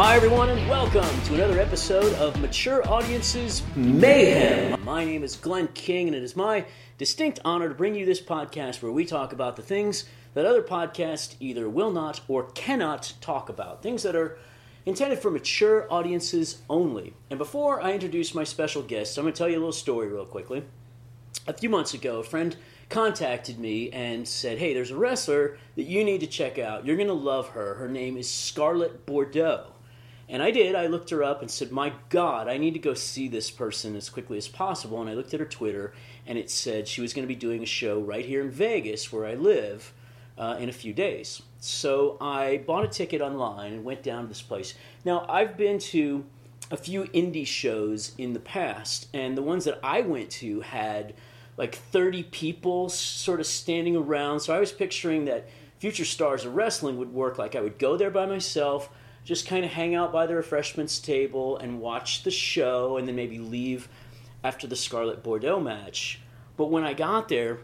Hi, everyone, and welcome to another episode of Mature Audiences Mayhem. My name is Glenn King, and it is my distinct honor to bring you this podcast where we talk about the things that other podcasts either will not or cannot talk about. Things that are intended for mature audiences only. And before I introduce my special guest, I'm going to tell you a little story real quickly. A few months ago, a friend contacted me and said, Hey, there's a wrestler that you need to check out. You're going to love her. Her name is Scarlett Bordeaux. And I did. I looked her up and said, My God, I need to go see this person as quickly as possible. And I looked at her Twitter, and it said she was going to be doing a show right here in Vegas, where I live, uh, in a few days. So I bought a ticket online and went down to this place. Now, I've been to a few indie shows in the past, and the ones that I went to had like 30 people sort of standing around. So I was picturing that Future Stars of Wrestling would work like I would go there by myself just kind of hang out by the refreshments table and watch the show and then maybe leave after the Scarlett Bordeaux match. But when I got there,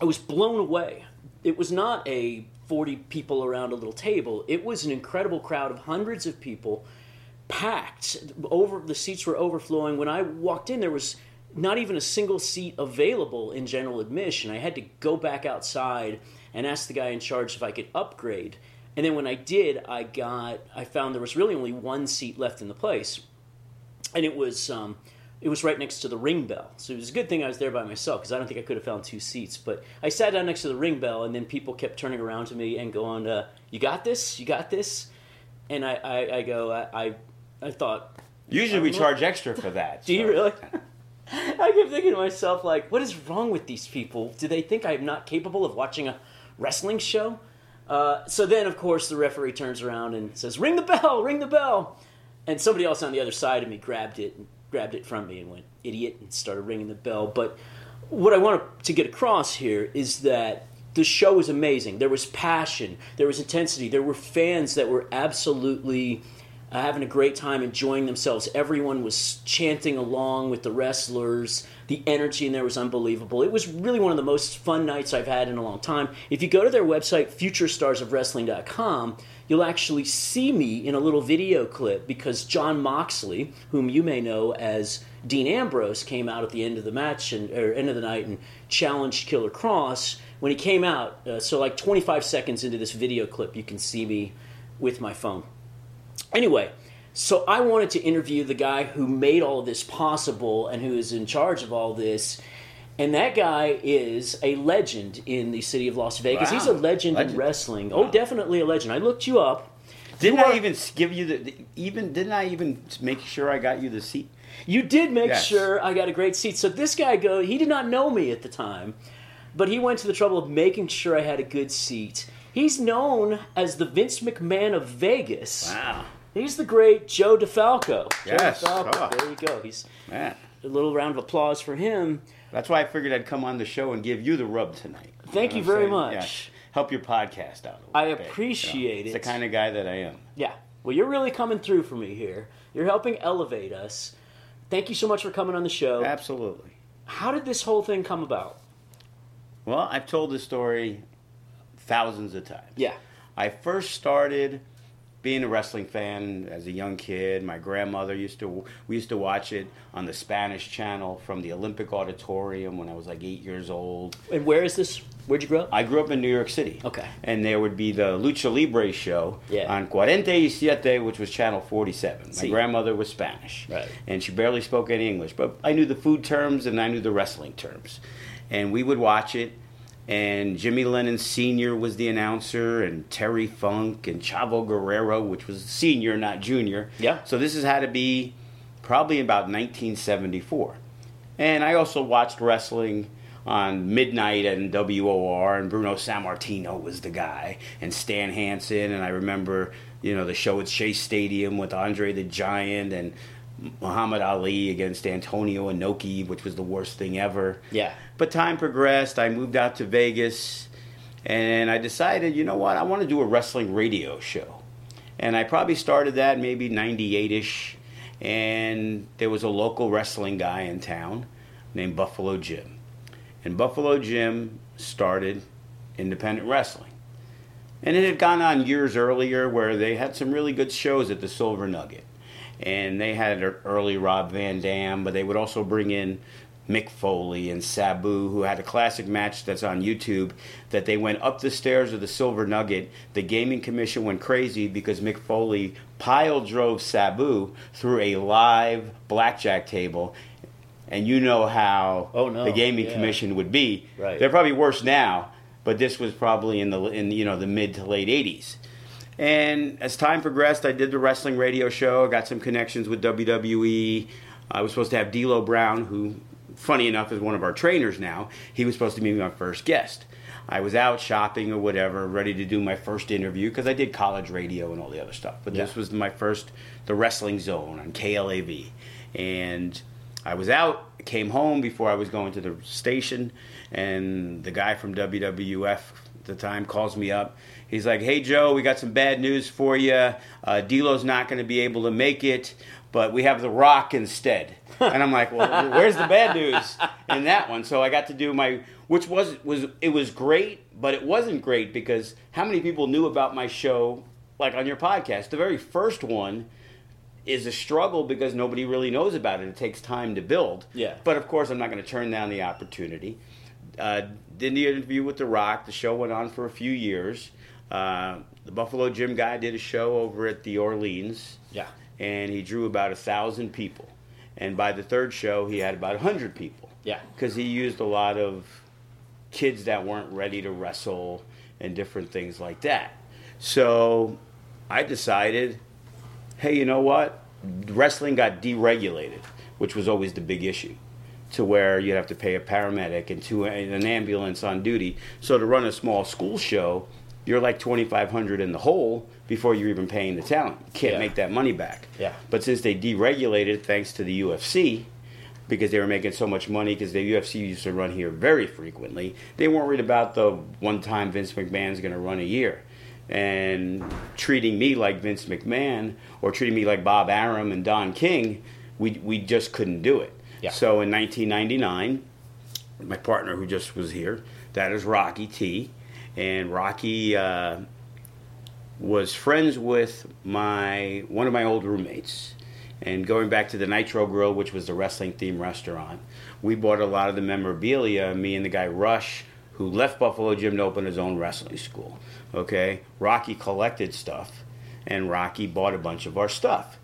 I was blown away. It was not a 40 people around a little table. It was an incredible crowd of hundreds of people packed over the seats were overflowing when I walked in there was not even a single seat available in general admission. I had to go back outside and ask the guy in charge if I could upgrade. And then when I did, I got I found there was really only one seat left in the place, and it was um, it was right next to the ring bell. So it was a good thing I was there by myself because I don't think I could have found two seats. But I sat down next to the ring bell, and then people kept turning around to me and going, uh, "You got this? You got this?" And I I, I go I, I I thought. Usually we charge extra for that. Do you really? I kept thinking to myself, like, what is wrong with these people? Do they think I'm not capable of watching a wrestling show? Uh, so then, of course, the referee turns around and says, "Ring the bell! Ring the bell!" And somebody else on the other side of me grabbed it, and grabbed it from me, and went idiot, and started ringing the bell. But what I want to get across here is that the show was amazing. There was passion, there was intensity, there were fans that were absolutely uh, having a great time, enjoying themselves. Everyone was chanting along with the wrestlers. The energy in there was unbelievable. It was really one of the most fun nights I've had in a long time. If you go to their website, futurestarsofwrestling.com, you'll actually see me in a little video clip because Jon Moxley, whom you may know as Dean Ambrose, came out at the end of the match and or end of the night and challenged Killer Kross. When he came out, uh, so like 25 seconds into this video clip, you can see me with my phone. Anyway, so I wanted to interview the guy who made all of this possible and who is in charge of all this. And that guy is a legend in the city of Las Vegas. Wow. He's a legend, Legend. in wrestling. Wow. Oh, definitely a legend. I looked you up. Didn't You I are- even give you the, the even? Didn't I even make sure I got you the seat? You did make Yes. sure I got a great seat. So this guy go. He did not know me at the time, but he went to the trouble of making sure I had a good seat. He's known as the Vince McMahon of Vegas. Wow, He's the great Joe DeFalco. Yes. Joe DeFalco. Oh. There you go. He's man. a little round of applause for him. That's why I figured I'd come on the show and give you the rub tonight. Thank know you very saying? much. Yeah. Help your podcast out. A little I bit, you know. appreciate It's it. the kind of guy that I am. Yeah. Well, you're really coming through for me here. You're helping elevate us. Thank you so much for coming on the show. Absolutely. How did this whole thing come about? Well, I've told this story thousands of times. Yeah. I first started being a wrestling fan as a young kid. My grandmother used to we used to watch it on the Spanish channel from the Olympic Auditorium when I was like 8 years old. And where is this? Where'd you grow up? I grew up in New York City. Okay. And there would be the Lucha Libre show Yeah. on Cuarenta y Siete, which was channel 47. My See. grandmother was Spanish. Right. And she barely spoke any English, but I knew the food terms and I knew the wrestling terms. And we would watch it, and Jimmy Lennon Sr. was the announcer, and Terry Funk, and Chavo Guerrero, which was senior, not junior. Yeah. So this has had to be probably about 1974. And I also watched wrestling on midnight and WOR, and Bruno Sammartino was the guy, and Stan Hansen, and I remember, you know, the show at Shea Stadium with Andre the Giant and Muhammad Ali against Antonio Inoki, which was the worst thing ever. Yeah. But time progressed. I moved out to Vegas, and I decided, you know what, I want to do a wrestling radio show. And I probably started that maybe 98 ish. And there was a local wrestling guy in town named Buffalo Jim. And Buffalo Jim started independent wrestling. And it had gone on years earlier where they had some really good shows at the Silver Nugget. And they had an early Rob Van Dam, but they would also bring in Mick Foley and Sabu, who had a classic match that's on YouTube. That they went up the stairs of the Silver Nugget. The Gaming Commission went crazy because Mick Foley pile drove Sabu through a live blackjack table. And you know how Oh, no. the Gaming Yeah. Commission would be. Right. They're probably worse now, but this was probably in the in you know the mid to late '80s. And as time progressed, I did the wrestling radio show. I got some connections with WWE. I was supposed to have D'Lo Brown, who, funny enough, is one of our trainers now. He was supposed to be my first guest. I was out shopping or whatever, ready to do my first interview because I did college radio and all the other stuff. But this was my first, the Wrestling Zone on KLAV, and I was out. Came home before I was going to the station, and the guy from WWF at the time calls me up. He's like, "Hey Joe, we got some bad news for you. Uh, D'Lo's not going to be able to make it, but we have The Rock instead." and I'm like, "Well, where's the bad news in that one?" So I got to do my, which was was it was great, but it wasn't great because how many people knew about my show, like on your podcast? The very first one is a struggle because nobody really knows about it. It takes time to build. Yeah. But of course, I'm not going to turn down the opportunity. Uh, did the interview with The Rock. The show went on for a few years. Uh, the Buffalo Jim guy did a show over at the Orleans, Yeah. and he drew about a thousand people. And by the third show, he had about a hundred people Yeah. because he used a lot of kids that weren't ready to wrestle and different things like that. So I decided, hey, you know what? Wrestling got deregulated, which was always the big issue, to where you'd have to pay a paramedic and to an ambulance on duty. So to run a small school show, you're like 2500 in the hole before you're even paying the talent. You can't Yeah. make that money back. Yeah. But since they deregulated, thanks to the UFC, because they were making so much money because the UFC used to run here very frequently. They weren't worried about the one time Vince McMahon's going to run a year. And treating me like Vince McMahon or treating me like Bob Arum and Don King, we, we just couldn't do it. Yeah. So in 1999, my partner who just was here, that is Rocky T. And Rocky uh, was friends with my one of my old roommates. And going back to the Nitro Grill, which was the wrestling themed restaurant, we bought a lot of the memorabilia. Me and the guy Rush, who left Buffalo Jim to open his own wrestling school. Okay, Rocky collected stuff, and Rocky bought a bunch of our stuff.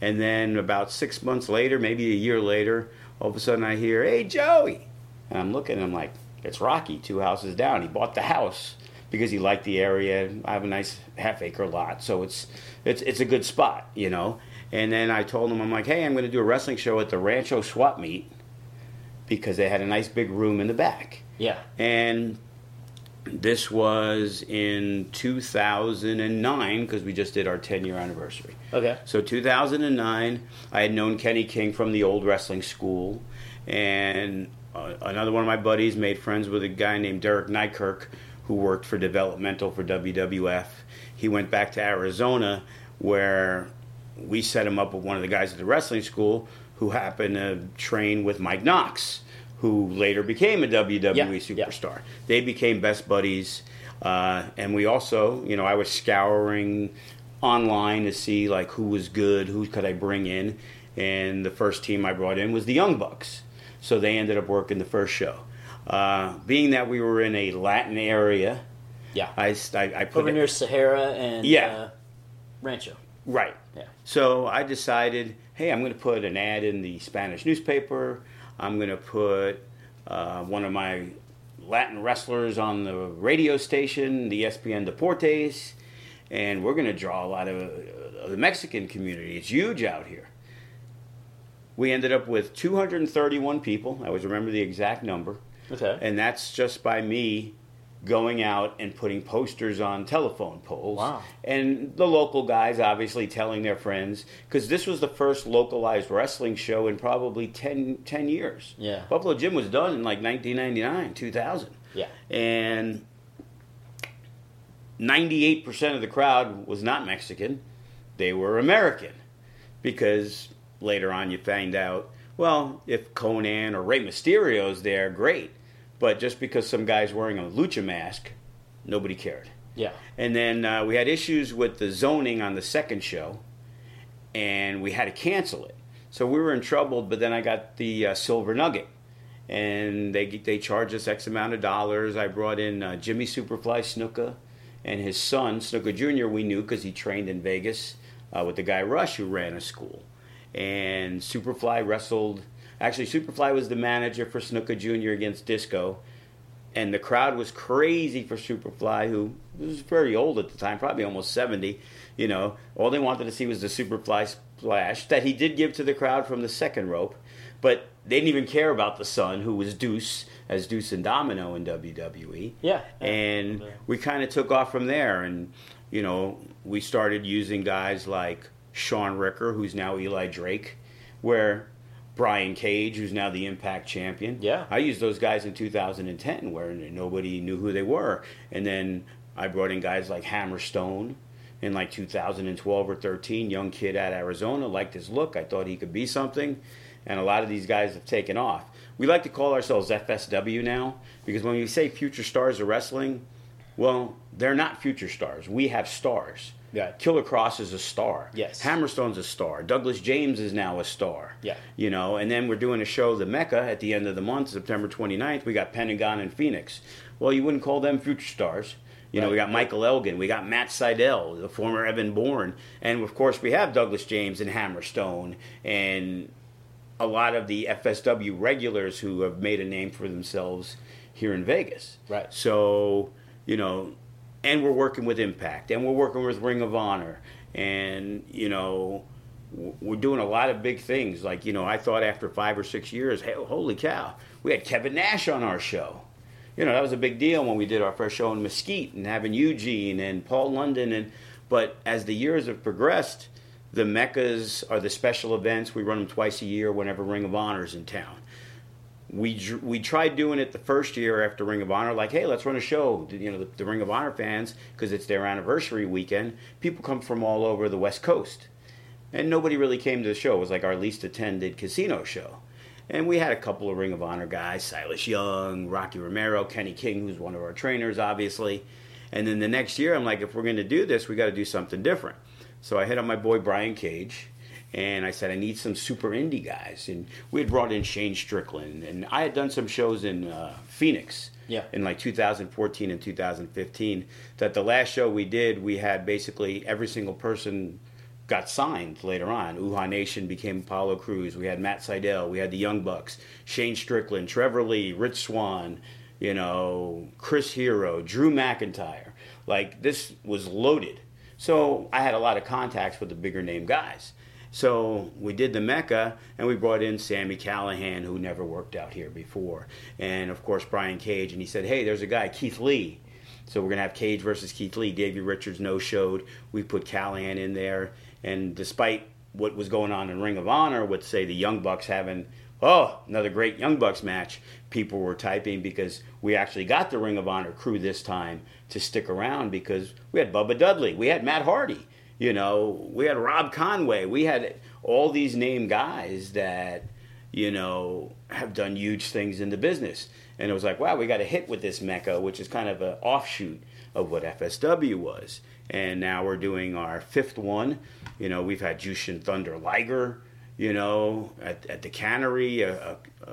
And then about six months later, maybe a year later, all of a sudden I hear, "Hey Joey," and I'm looking, and I'm like, "It's Rocky, two houses down. He bought the house." because he liked the area. I have a nice half acre lot, so it's it's it's a good spot, you know. And then I told him, I'm like, hey, I'm going to do a wrestling show at the Rancho Swap Meet because they had a nice big room in the back. Yeah. And this was in 2009 because we just did our 10 year anniversary. Okay. So 2009, I had known Kenny King from the old wrestling school, and uh, another one of my buddies made friends with a guy named Derek Nykirk, who worked for developmental for WWF. He went back to Arizona, where we set him up with one of the guys at the wrestling school, who happened to train with Mike Knox, who later became a WWE Yeah, yeah. superstar. They became best buddies. Uh, and we also, you know, I was scouring online to see like who was good, who could I bring in, and the first team I brought in was the Young Bucks. So they ended up working the first show. Uh, being that we were in a Latin area, Yeah. I I, I put Over it- near Sahara and Yeah. uh, Rancho. right. Yeah. So I decided, hey, I'm going to put an ad in the Spanish newspaper. I'm going to put uh, one of my Latin wrestlers on the radio station, the ESPN Deportes, and we're going to draw a lot of uh, the Mexican community. It's huge out here. We ended up with 231 people. I always remember the exact number. Okay. And that's just by me going out and putting posters on telephone poles. Wow. And the local guys obviously telling their friends because this was the first localized wrestling show in probably 10, 10 years. Yeah. Buffalo Jim was done in like 1999, 2000. Yeah. And 98% of the crowd was not Mexican, they were American. Because later on you find out, well, if Konnan or Rey Mysterio's there, great. But just because some guy's wearing a lucha mask, nobody cared. Yeah. And then uh, we had issues with the zoning on the second show, and we had to cancel it. So we were in trouble. But then I got the uh, Silver Nugget, and they they charged us X amount of dollars. I brought in uh, Jimmy Superfly Snuka and his son Snuka Jr. We knew because he trained in Vegas uh, with the guy Rush who ran a school, and Superfly wrestled. Actually, Superfly was the manager for Snuka Jr. against Disco, and the crowd was crazy for Superfly, who was very old at the time, probably almost 70. You know, all they wanted to see was the Superfly splash that he did give to the crowd from the second rope, but they didn't even care about the son, who was Deuce, as Deuce and Domino in WWE. Yeah. And we kind of took off from there, and, you know, we started using guys like Sean Ricker, who's now Eli Drake, where Brian Cage, who's now the Impact champion. Yeah. I used those guys in 2010 where nobody knew who they were. And then I brought in guys like Hammerstone in like 2012 or 13. Young kid at Arizona, liked his look. I thought he could be something. And a lot of these guys have taken off. We like to call ourselves FSW now because when we say future stars of wrestling, well, they're not future stars. We have stars. Yeah. Killer Kross is a star. Yes. Hammerstone's a star. Douglas James is now a star. Yeah. You know, and then we're doing a show, The Mecca, at the end of the month, September 29th. We got Pentagon and Phoenix. Well, you wouldn't call them future stars. You know, Right. we got Michael Elgin, we got Matt Sydal, the former Evan Bourne, and of course we have Douglas James and Hammerstone and a lot of the FSW regulars who have made a name for themselves here in Vegas. Right. So, you know, and we're working with Impact, and we're working with Ring of Honor, and you know, we're doing a lot of big things. Like you know, I thought after five or six years, hey, holy cow, we had Kevin Nash on our show. You know, that was a big deal when we did our first show in Mesquite and having Eugene and Paul London and. But as the years have progressed, the meccas are the special events. We run them twice a year whenever Ring of Honor is in town we we tried doing it the first year after Ring of Honor, like, hey, let's run a show. You know, the, the Ring of Honor fans, because it's their anniversary weekend. People come from all over the West Coast, and nobody really came to the show. It was like our least attended casino show, and we had a couple of Ring of Honor guys: Silas Young, Rocky Romero, Kenny King, who's one of our trainers, obviously. And then the next year, I'm like, if we're going to do this, we got to do something different. So I hit on my boy Brian Cage and I said I need some super indie guys, and we had brought in Shane Strickland, and I had done some shows in uh, Phoenix, Yeah. in like 2014 and 2015. That the last show we did, we had basically every single person got signed later on. Uhaa Nation became Apollo Crews. We had Matt Sydal, we had the Young Bucks, Shane Strickland, Trevor Lee, Rich Swann, you know, Chris Hero, Drew McIntyre. Like this was loaded. So I had a lot of contacts with the bigger name guys. So we did the Mecca, and we brought in Sami Callihan, who never worked out here before, and of course Brian Cage. And he said, "Hey, there's a guy, Keith Lee. So we're gonna have Cage versus Keith Lee. Davey Richards no showed. We put Callahan in there, and despite what was going on in Ring of Honor with say the Young Bucks having oh another great Young Bucks match, people were typing because we actually got the Ring of Honor crew this time to stick around because we had Bubba Dudley, we had Matt Hardy, you know, we had Rob Conway, we had all these name guys that you know have done huge things in the business. And it was like, wow, we got a hit with this Mecca, which is kind of an offshoot of what FSW was. And now we're doing our fifth one. You know, we've had Jushin Thunder Liger, you know, at, at the cannery a, a,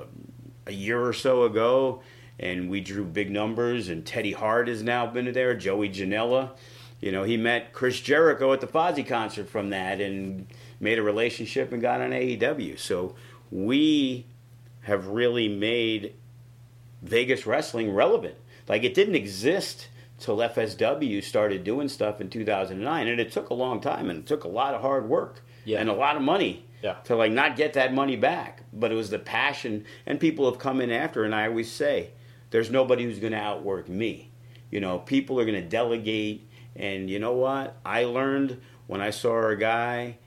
a year or so ago. And we drew big numbers, and Teddy Hart has now been there, Joey Janela. You know, he met Chris Jericho at the Fozzy concert from that and made a relationship and got on AEW. So we have really made Vegas wrestling relevant. Like it didn't exist till FSW started doing stuff in 2009, and it took a long time and it took a lot of hard work Yeah. and a lot of money Yeah. to like not get that money back. But it was the passion, and people have come in after. And I always say, there's nobody who's going to outwork me. You know, people are going to delegate, and you know what? I learned when I saw a guy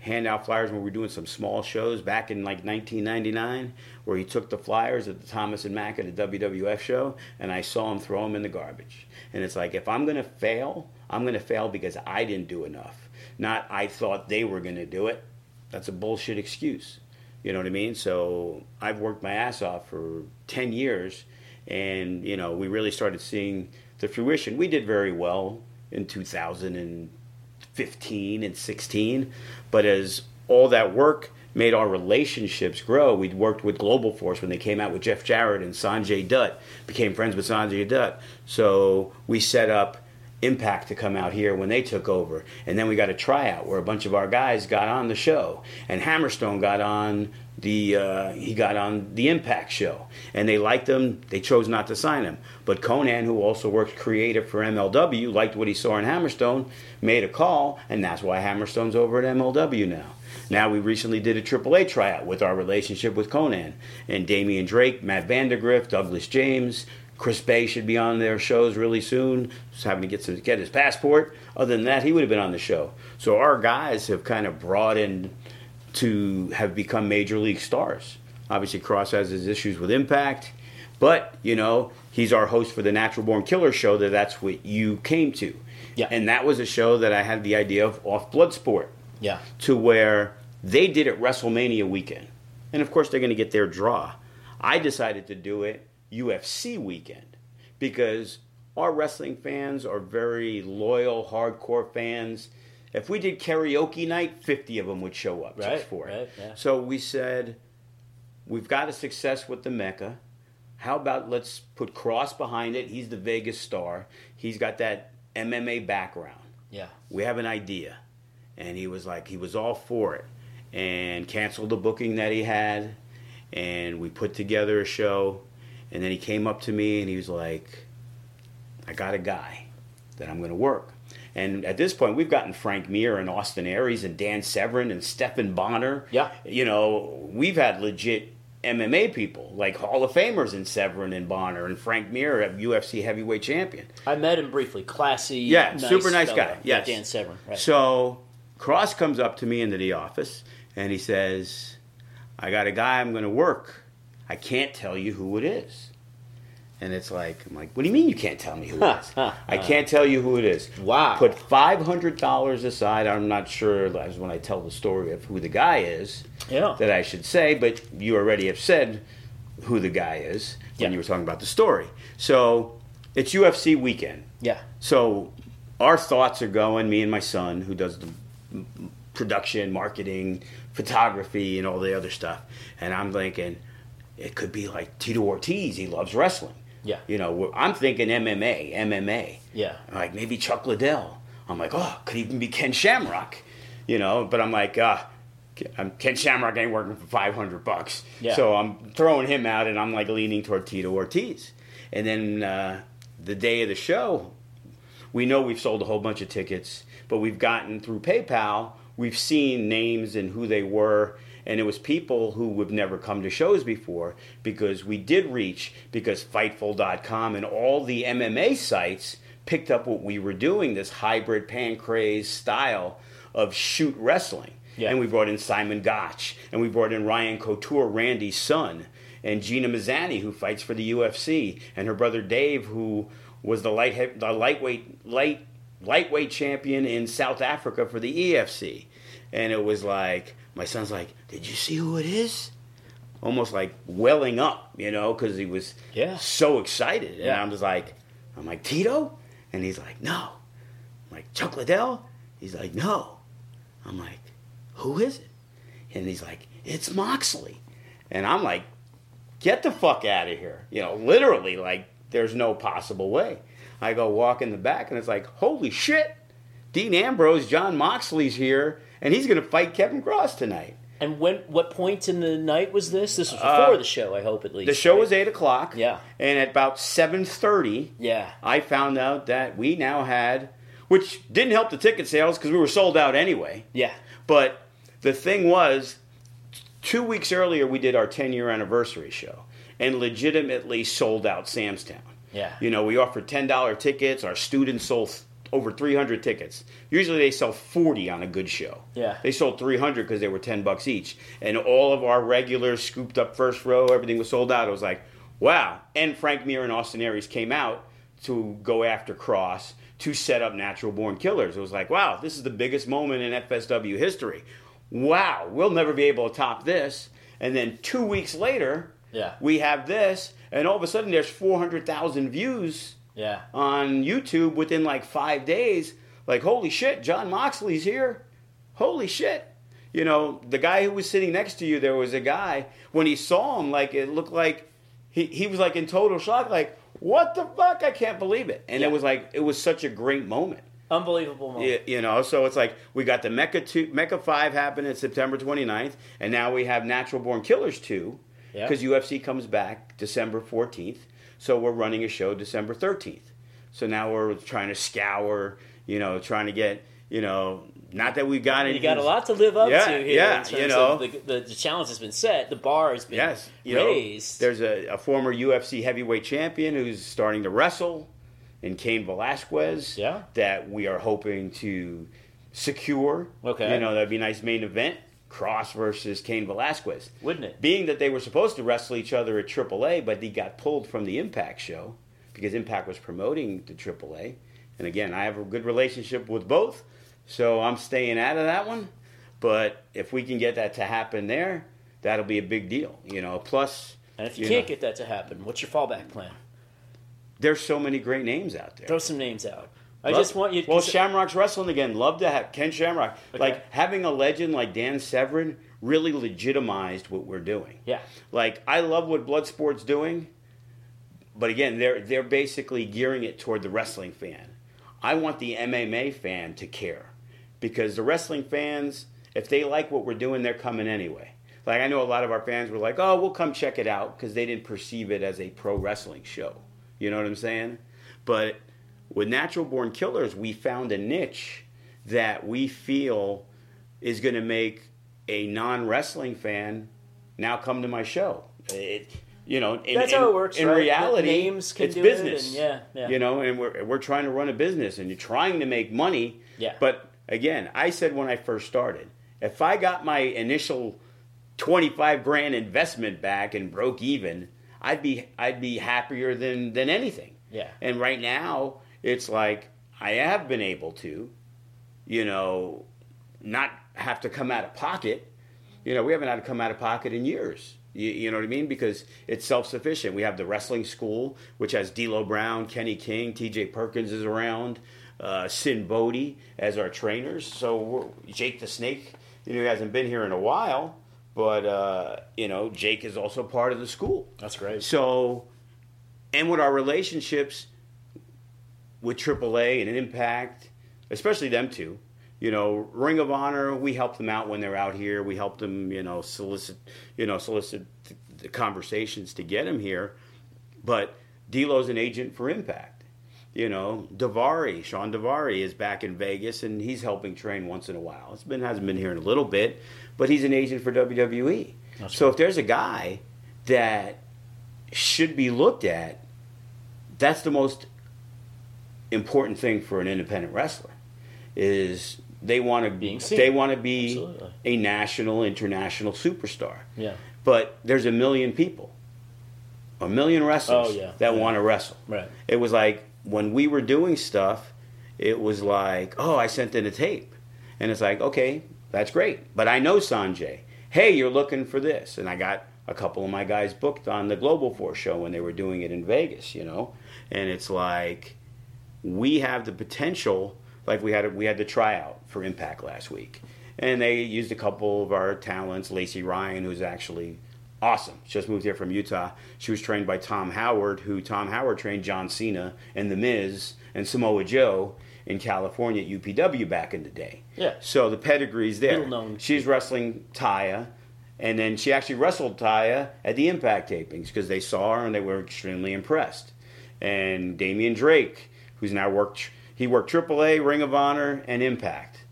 hand out flyers when we were doing some small shows back in like 1999, where he took the flyers at the Thomas and Mack at a WWF show, and I saw him throw them in the garbage. And it's like, if I'm going to fail, I'm going to fail because I didn't do enough, not I thought they were going to do it. That's a bullshit excuse. You know what I mean? So I've worked my ass off for 10 years, and, you know, we really started seeing the fruition. We did very well in 2015 and 16, but as all that work made our relationships grow, we'd worked with Global Force when they came out with Jeff Jarrett and Sanjay Dutt, became friends with Sanjay Dutt. So we set up Impact to come out here when they took over. And then we got a tryout where a bunch of our guys got on the show. And Hammerstone got on the uh, he got on the Impact show. And they liked him. They chose not to sign him. But Konnan, who also works creative for MLW, liked what he saw in Hammerstone, made a call, and that's why Hammerstone's over at MLW now. Now we recently did a AAA tryout with our relationship with Konnan and Damian Drake, Matt Vandagriff, Douglas James, Chris Bey should be on their shows really soon. Just having to get to get his passport. Other than that, he would have been on the show. So our guys have kind of broadened to have become major league stars. Obviously, Kross has his issues with Impact, but you know he's our host for the Natural Born Killer show. That that's what you came to. Yeah. And that was a show that I had the idea of off Bloodsport Yeah. to where they did it WrestleMania weekend. And of course, they're going to get their draw. I decided to do it UFC weekend because our wrestling fans are very loyal, hardcore fans. If we did karaoke night, 50 of them would show up Right, just for it. right, yeah. So we said, we've got a success with the Mecca. How about let's put Kross behind it? He's the Vegas star. He's got that MMA background Yeah. we have an idea. And he was like, he was all for it. And canceled the booking that he had. And we put together a show. And then he came up to me and he was like, I got a guy that I'm going to work. And at this point, we've gotten Frank Mir and Austin Aries and Dan Severn and Stephan Bonnar. Yeah. You know, we've had legit MMA people, like Hall of Famers in Severn and Bonnar and Frank Mir, a UFC heavyweight champion. I met him briefly. Classy. Yeah, super nice guy. Yeah, Yes. Dan Severn. Right. So Kross comes up to me into the office and he says, I got a guy I'm going to work. I can't tell you who it is. And it's like, I'm like, what do you mean you can't tell me who it is? I can't tell you who it is. Wow. Put $500 aside. I'm not sure that's when I tell the story of who the guy is Yeah. that I should say, but you already have said who the guy is when Yeah. you were talking about the story. So it's UFC weekend. yeah. So our thoughts are going, me and my son, who does the production, marketing, photography, and all the other stuff. And I'm thinking, it could be like Tito Ortiz. He loves wrestling. Yeah. You know, I'm thinking MMA, MMA. Yeah. Like maybe Chuck Liddell. I'm like, oh, could even be Ken Shamrock. You know, but I'm like, uh, Ken Shamrock ain't working for 500 bucks. Yeah. So I'm throwing him out and I'm like leaning toward Tito Ortiz. And then uh, the day of the show, we know we've sold a whole bunch of tickets, but we've gotten through PayPal, we've seen names and who they were, and it was people who would never come to shows before because we did reach because Fightful.com and all the MMA sites picked up what we were doing, this hybrid pancrase style of shoot wrestling. Yeah. And we brought in Simon Gotch, and we brought in Ryan Couture, Randy's son, and Gina Mazany, who fights for the UFC, and her brother Dave, who was the light the lightweight light lightweight champion in South Africa for the EFC. And it was like my son's like, "Did you see who it is?" Almost like welling up, you know, because he was Yeah. so excited. And Yeah. I was like, "I'm like Tito," and he's like, "No." I'm like Chuck Liddell. He's like, "No." I'm like, "Who is it?" And he's like, "It's Moxley." And I'm like, get the fuck out of here. You know, literally, like, there's no possible way. I go walk in the back, and it's like, holy shit, Dean Ambrose, Jon Moxley's here, and he's going to fight Kevin Cross tonight. And when? What point in the night was this? This was Uh, before the show, I hope at least. The show right? was 8 o'clock. Yeah. And at about 7.30, Yeah. I found out that we now had, which didn't help the ticket sales because we were sold out anyway. Yeah. But the thing was, two weeks earlier, we did our 10 year anniversary show and legitimately sold out Sam's Town. Yeah. You know, we offered $10 tickets. Our students sold over 300 tickets. Usually they sell 40 on a good show. Yeah. They sold 300 because they were 10 bucks each. And all of our regulars scooped up first row. Everything was sold out. It was like, wow. And Frank Mir and Austin Aries came out to go after Kross to set up Natural Born Killers. It was like, wow, this is the biggest moment in FSW history. Wow, we'll never be able to top this. And then two weeks later, Yeah. we have this, and all of a sudden there's 400,000 views Yeah. on YouTube within like five days. Like, holy shit, Jon Moxley's here. Holy shit. You know, the guy who was sitting next to you, there was a guy, when he saw him, like, it looked like he, he was like in total shock, like, what the fuck? I can't believe it. And Yeah. it was like, it was such a great moment. Unbelievable moment. Yeah, you know, so it's like we got the Mecca two, Mecca five happened happening September 29th, and now we have Natural Born Killers two, Yeah. because UFC comes back December 14th. So we're running a show December 13th. So now we're trying to scour, you know, trying to get, you know, not that we've got any. You got a lot to live up Yeah, to here. yeah, you know. the, the, the challenge has been set. The bar has been Yes, you know, there's a, a former UFC heavyweight champion who's starting to wrestle, in Cain Velasquez. Yeah. that we are hoping to secure. Okay. you know that'd be a nice main event. Kross versus Cain Velasquez. Wouldn't it? Being that they were supposed to wrestle each other at AAA, but he got pulled from the Impact show because Impact was promoting the AAA. And again, I have a good relationship with both, so I'm staying out of that one. But if we can get that to happen there, that'll be a big deal. You know, plus and if you, you can't know. get that to happen, what's your fallback plan? there's so many great names out there. Throw some names out. I Love- just want you. Well, Shamrock's wrestling again. Love to have Ken Shamrock. Okay. Like having a legend like Dan Severn really legitimized what we're doing. yeah. Like I love what Bloodsport's doing, but again, they're they're basically gearing it toward the wrestling fan. I want the MMA fan to care because the wrestling fans, if they like what we're doing, they're coming anyway. Like I know a lot of our fans were like, "Oh, we'll come check it out" because they didn't perceive it as a pro wrestling show. You know what I'm saying? But with Natural Born Killers, we found a niche that we feel is going to make a non wrestling fan now come to my show. It, you know, in, That's in- how it works, In right? reality, Names can it's do it, business. and yeah, yeah. You know, and we're we're trying to run a business, and you're trying to make money. Yeah. But again, I said when I first started, if I got my initial twenty five grand investment back and broke even, I'd be I'd be happier than than anything. Yeah. And right now, it's like I have been able to, you know, not have to come out of pocket. You know, we haven't had to come out of pocket in years. You, you know what I mean? Because it's self sufficient. We have the wrestling school, which has D'Lo Brown, Kenny King, T.J. Perkins is around, uh, Sinn Bodhi as our trainers. So we're, Jake the Snake, you know, he hasn't been here in a while, but uh, you know, Jake is also part of the school. That's great. So, and with our relationships with AAA and Impact, especially them two, you know, Ring of Honor, we help them out when they're out here. We help them, you know, solicit, you know, solicit the, conversations to get them here. But D'Lo's an agent for Impact. You know, Daivari, Shawn Daivari is back in Vegas and he's helping train once in a while. It's been hasn't been here in a little bit, but he's an agent for WWE. That's so if there's a guy that should be looked at, that's the most important thing for an independent wrestler is they want to seen. they want to be Absolutely. a national international superstar Yeah. but there's a million people a million wrestlers Oh, yeah. that Yeah. want to wrestle Right. it was like when we were doing stuff it was like oh i sent in a tape and it's like okay that's great but i know sanjay hey you're looking for this and i got a couple of my guys booked on the global force show when they were doing it in vegas you know and it's like we have the potential like we had we had the tryout for impact last week and they used a couple of our talents lacey ryan who's actually awesome she just moved here from utah she was trained by tom howard who tom howard trained john cena and the miz and samoa joe in california at upw back in the day Yeah. so the pedigree's there Little known. she's wrestling taya and then she actually wrestled Taya at the Impact tapings because they saw her and they were extremely impressed. And Damian Drake, who's now worked, he worked AAA, Ring of Honor, and Impact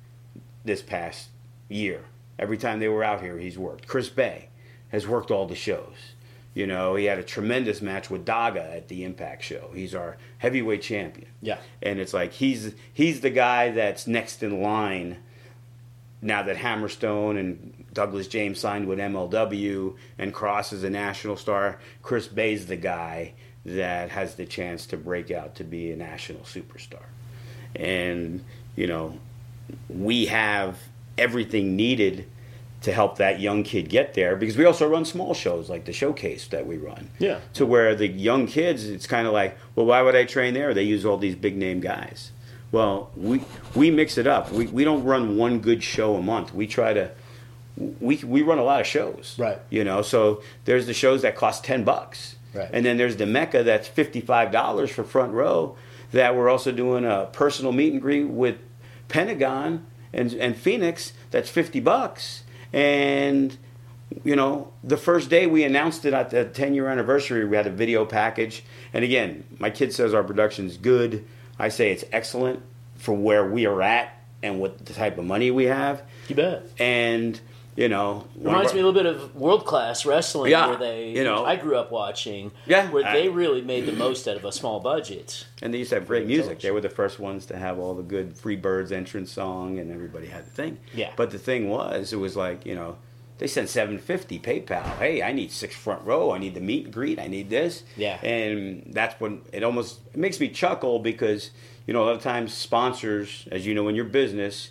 this past year. Every time they were out here, he's worked. Chris Bey has worked all the shows. You know, he had a tremendous match with Daga at the Impact show. He's our heavyweight champion. Yeah. And it's like he's he's the guy that's next in line now that Hammerstone and Douglas James signed with MLW and Kross is a national star, Chris Bey's the guy that has the chance to break out to be a national superstar. And, you know, we have everything needed to help that young kid get there because we also run small shows like the showcase that we run. Yeah. To where the young kids, it's kind of like, well, why would I train there? They use all these big name guys. Well, we we mix it up. We we don't run one good show a month. We try to we we run a lot of shows. Right. You know, so there's the shows that cost 10 bucks. Right. And then there's the Mecca that's $55 for front row that we're also doing a personal meet and greet with Pentagon and, and Phoenix that's 50 bucks. And, you know, the first day we announced it at the 10 year anniversary, we had a video package. And again, my kid says our production's good. I say it's excellent for where we are at and what the type of money we have. You bet. And, you know, one Reminds our- me a little bit of world class wrestling, Yeah, where they, you know. I grew up watching, Yeah, where I- they really made the most out of a small budget. And they used to have great music. They were the first ones to have all the good Freebirds entrance song, and everybody had the thing. Yeah. But the thing was, it was like you know, they sent seven fifty PayPal. Hey, I need six front row. I need the meet and greet. I need this. Yeah. And that's when it almost it makes me chuckle because you know a lot of times sponsors, as you know, in your business,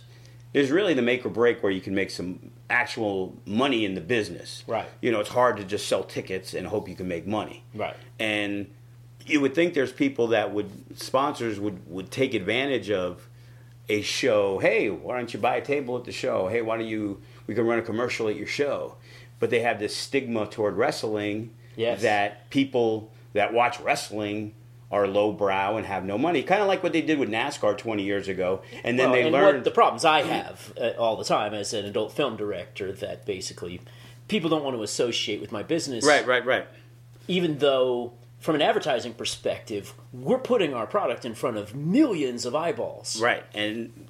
is really the make or break where you can make some actual money in the business. Right. You know, it's hard to just sell tickets and hope you can make money Right. and you would think there's people that would sponsors would would take advantage of a show hey why don't you buy a table at the show hey why don't you we can run a commercial at your show but they have this stigma toward wrestling Yes. that people that watch wrestling are lowbrow and have no money kind of like what they did with NASCAR 20 years ago and then Well, they and learned what the problems I have uh, all the time as an adult film director that basically people don't want to associate with my business. right right right Even though, from an advertising perspective, we're putting our product in front of millions of eyeballs. Right, and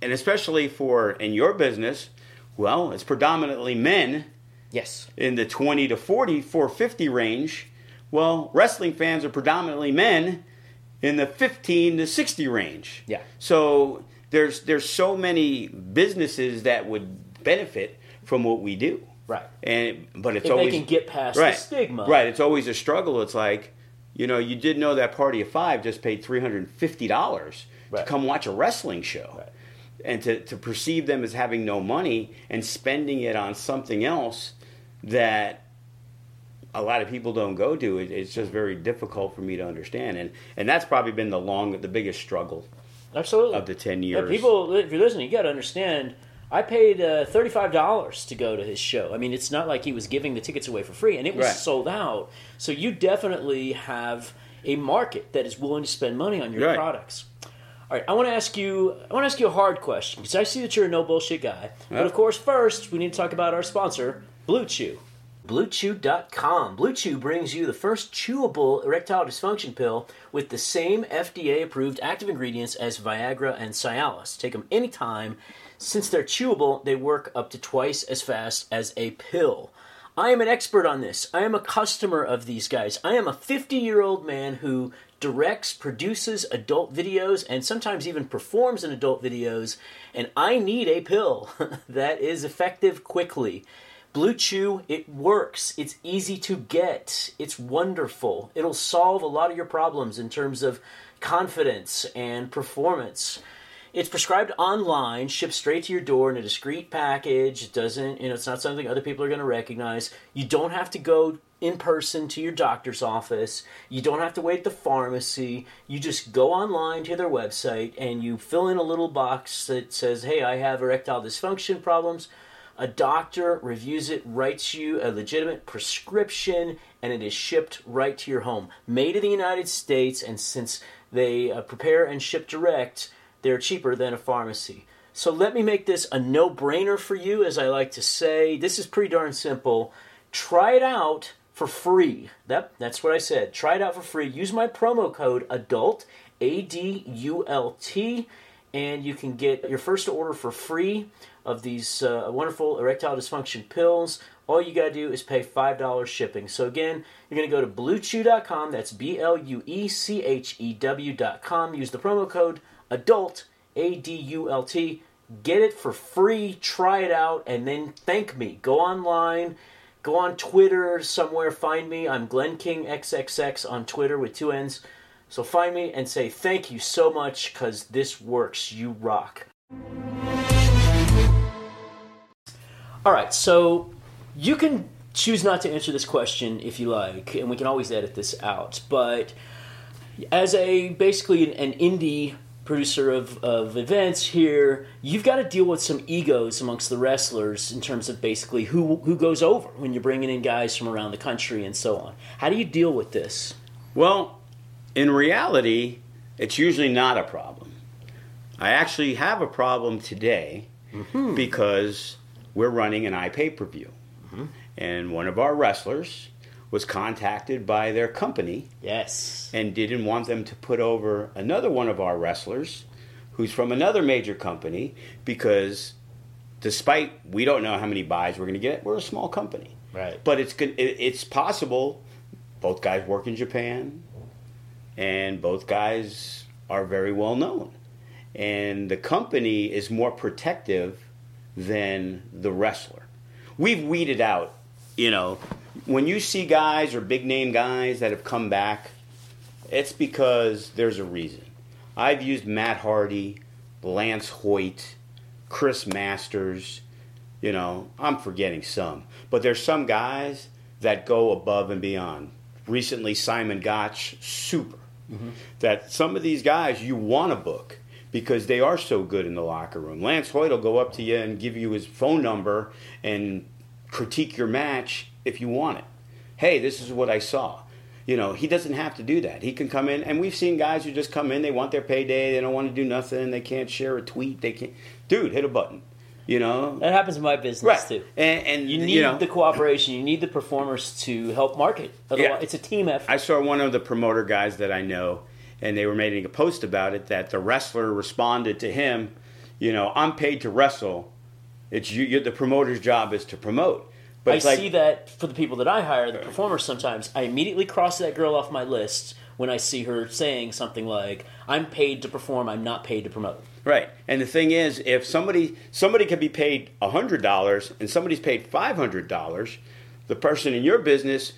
and especially for in your business, well, it's predominantly men Yes. in the 20 to 40, 450 range. Well, wrestling fans are predominantly men in the 15 to 60 range. Yeah. So there's there's so many businesses that would benefit from what we do. Right. And but it's If they can get past right, the stigma. Right. It's always a struggle. It's like, you know, you did know that party of five just paid three hundred and fifty dollars Right. to come watch a wrestling show. Right. And to, to perceive them as having no money and spending it on something else that a lot of people don't go to, it, it's just very difficult for me to understand. And and that's probably been the long the biggest struggle Absolutely. of the ten Yeah, years. people, if you're listening, you got to understand. I paid uh, thirty-five dollars to go to his show. I mean, it's not like he was giving the tickets away for free, and it was Right. sold out. So you definitely have a market that is willing to spend money on your Right. products. All right, I want to ask you. I want to ask you a hard question because I see that you're a no bullshit guy. But of course, first we need to talk about our sponsor, Blue Chew. BlueChew.com. Blue Chew brings you the first chewable erectile dysfunction pill with the same FDA approved active ingredients as Viagra and Cialis. Take them anytime. Since they're chewable, they work up to twice as fast as a pill. I am an expert on this. I am a customer of these guys. I am a 50 year old man who directs, produces adult videos, and sometimes even performs in adult videos, and I need a pill that is effective quickly. Blue Chew, it works. It's easy to get. It's wonderful. It'll solve a lot of your problems in terms of confidence and performance. It's prescribed online, shipped straight to your door in a discreet package. It doesn't, you know, it's not something other people are going to recognize. You don't have to go in person to your doctor's office. You don't have to wait at the pharmacy. You just go online to their website and you fill in a little box that says, "Hey, I have erectile dysfunction problems." A doctor reviews it, writes you a legitimate prescription, and it is shipped right to your home. Made in the United States, and since they uh, prepare and ship direct, they're cheaper than a pharmacy. So let me make this a no brainer for you, as I like to say. This is pretty darn simple. Try it out for free. That, that's what I said. Try it out for free. Use my promo code ADULT, A D U L T, and you can get your first order for free of these uh, wonderful erectile dysfunction pills. All you got to do is pay $5 shipping. So, again, you're going to go to bluechew.com. That's B L U E C H E W.com. Use the promo code ADULT, A D U L T. Get it for free. Try it out and then thank me. Go online. Go on Twitter somewhere. Find me. I'm Glenn King XXX on Twitter with two N's. So find me and say thank you so much because this works. You rock. All right, so you can choose not to answer this question if you like, and we can always edit this out. But as a basically an indie producer of, of events here, you've got to deal with some egos amongst the wrestlers in terms of basically who who goes over when you're bringing in guys from around the country and so on. How do you deal with this? Well, in reality, it's usually not a problem. I actually have a problem today Mm-hmm. because we're running an iPay per view. Mm-hmm. And one of our wrestlers was contacted by their company Yes. and didn't want them to put over another one of our wrestlers who's from another major company because despite we don't know how many buys we're going to get, we're a small company. Right. But it's good- it's possible both guys work in Japan and both guys are very well known. And the company is more protective than the wrestler. We've weeded out, you know, when you see guys or big name guys that have come back, it's because there's a reason. I've used Matt Hardy, Lance Hoyt, Chris Masters, you know, I'm forgetting some. But there's some guys that go above and beyond. Recently, Simon Gotch, super. Mm-hmm. That some of these guys you want to book because they are so good in the locker room. Lance Hoyt will go up to you and give you his phone number and critique your match if you want it. Hey, this is what I saw. You know, he doesn't have to do that. He can come in, and we've seen guys who just come in, they want their payday, they don't want to do nothing, they can't share a tweet, they can't. Dude, hit a button. You know? That happens in my business Right. too. And, and You need you know, the cooperation. You need the performers to help market. Otherwise, Yeah. it's a team effort. I saw one of the promoter guys that I know, and they were making a post about it that the wrestler responded to him, you know, I'm paid to wrestle. It's you. you the promoter's job is to promote. But I like, see that for the people that I hire, the performers. Sometimes I immediately cross that girl off my list when I see her saying something like, "I'm paid to perform. I'm not paid to promote." Right. And the thing is, if somebody somebody can be paid hundred dollars and somebody's paid five hundred dollars, the person in your business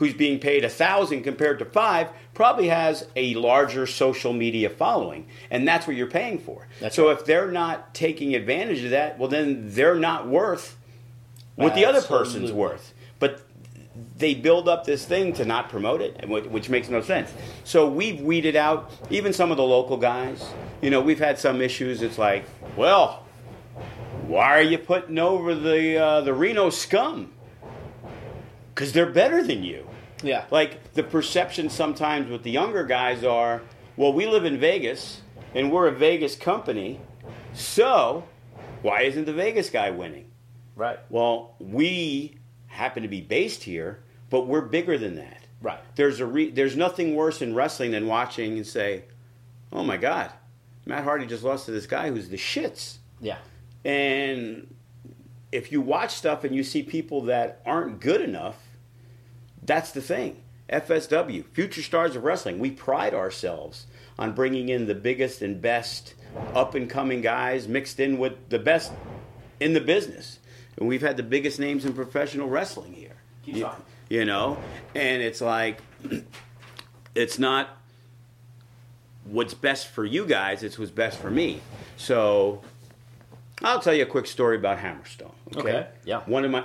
who's being paid a thousand compared to five probably has a larger social media following, and that's what you're paying for. That's so right. if they're not taking advantage of that, well, then they're not worth what the other person's worth. But they build up this thing to not promote it, which, which makes no sense. So we've weeded out even some of the local guys. You know, we've had some issues. It's like, well, why are you putting over the uh, the Reno scum? Because they're better than you. Yeah. Like the perception sometimes with the younger guys are, well, we live in Vegas and we're a Vegas company, so why isn't the Vegas guy winning? Right. Well, we happen to be based here, but we're bigger than that. Right. There's a re- there's nothing worse in wrestling than watching and say, "Oh my God, Matt Hardy just lost to this guy who's the shits." Yeah. And if you watch stuff and you see people that aren't good enough, that's the thing. FSW, Future Stars of Wrestling, we pride ourselves on bringing in the biggest and best up and coming guys mixed in with the best in the business. And we've had the biggest names in professional wrestling here. You, you know, and it's like it's not what's best for you guys, it's what's best for me. So I'll tell you a quick story about Hammerstone. Okay. Okay, yeah. One of my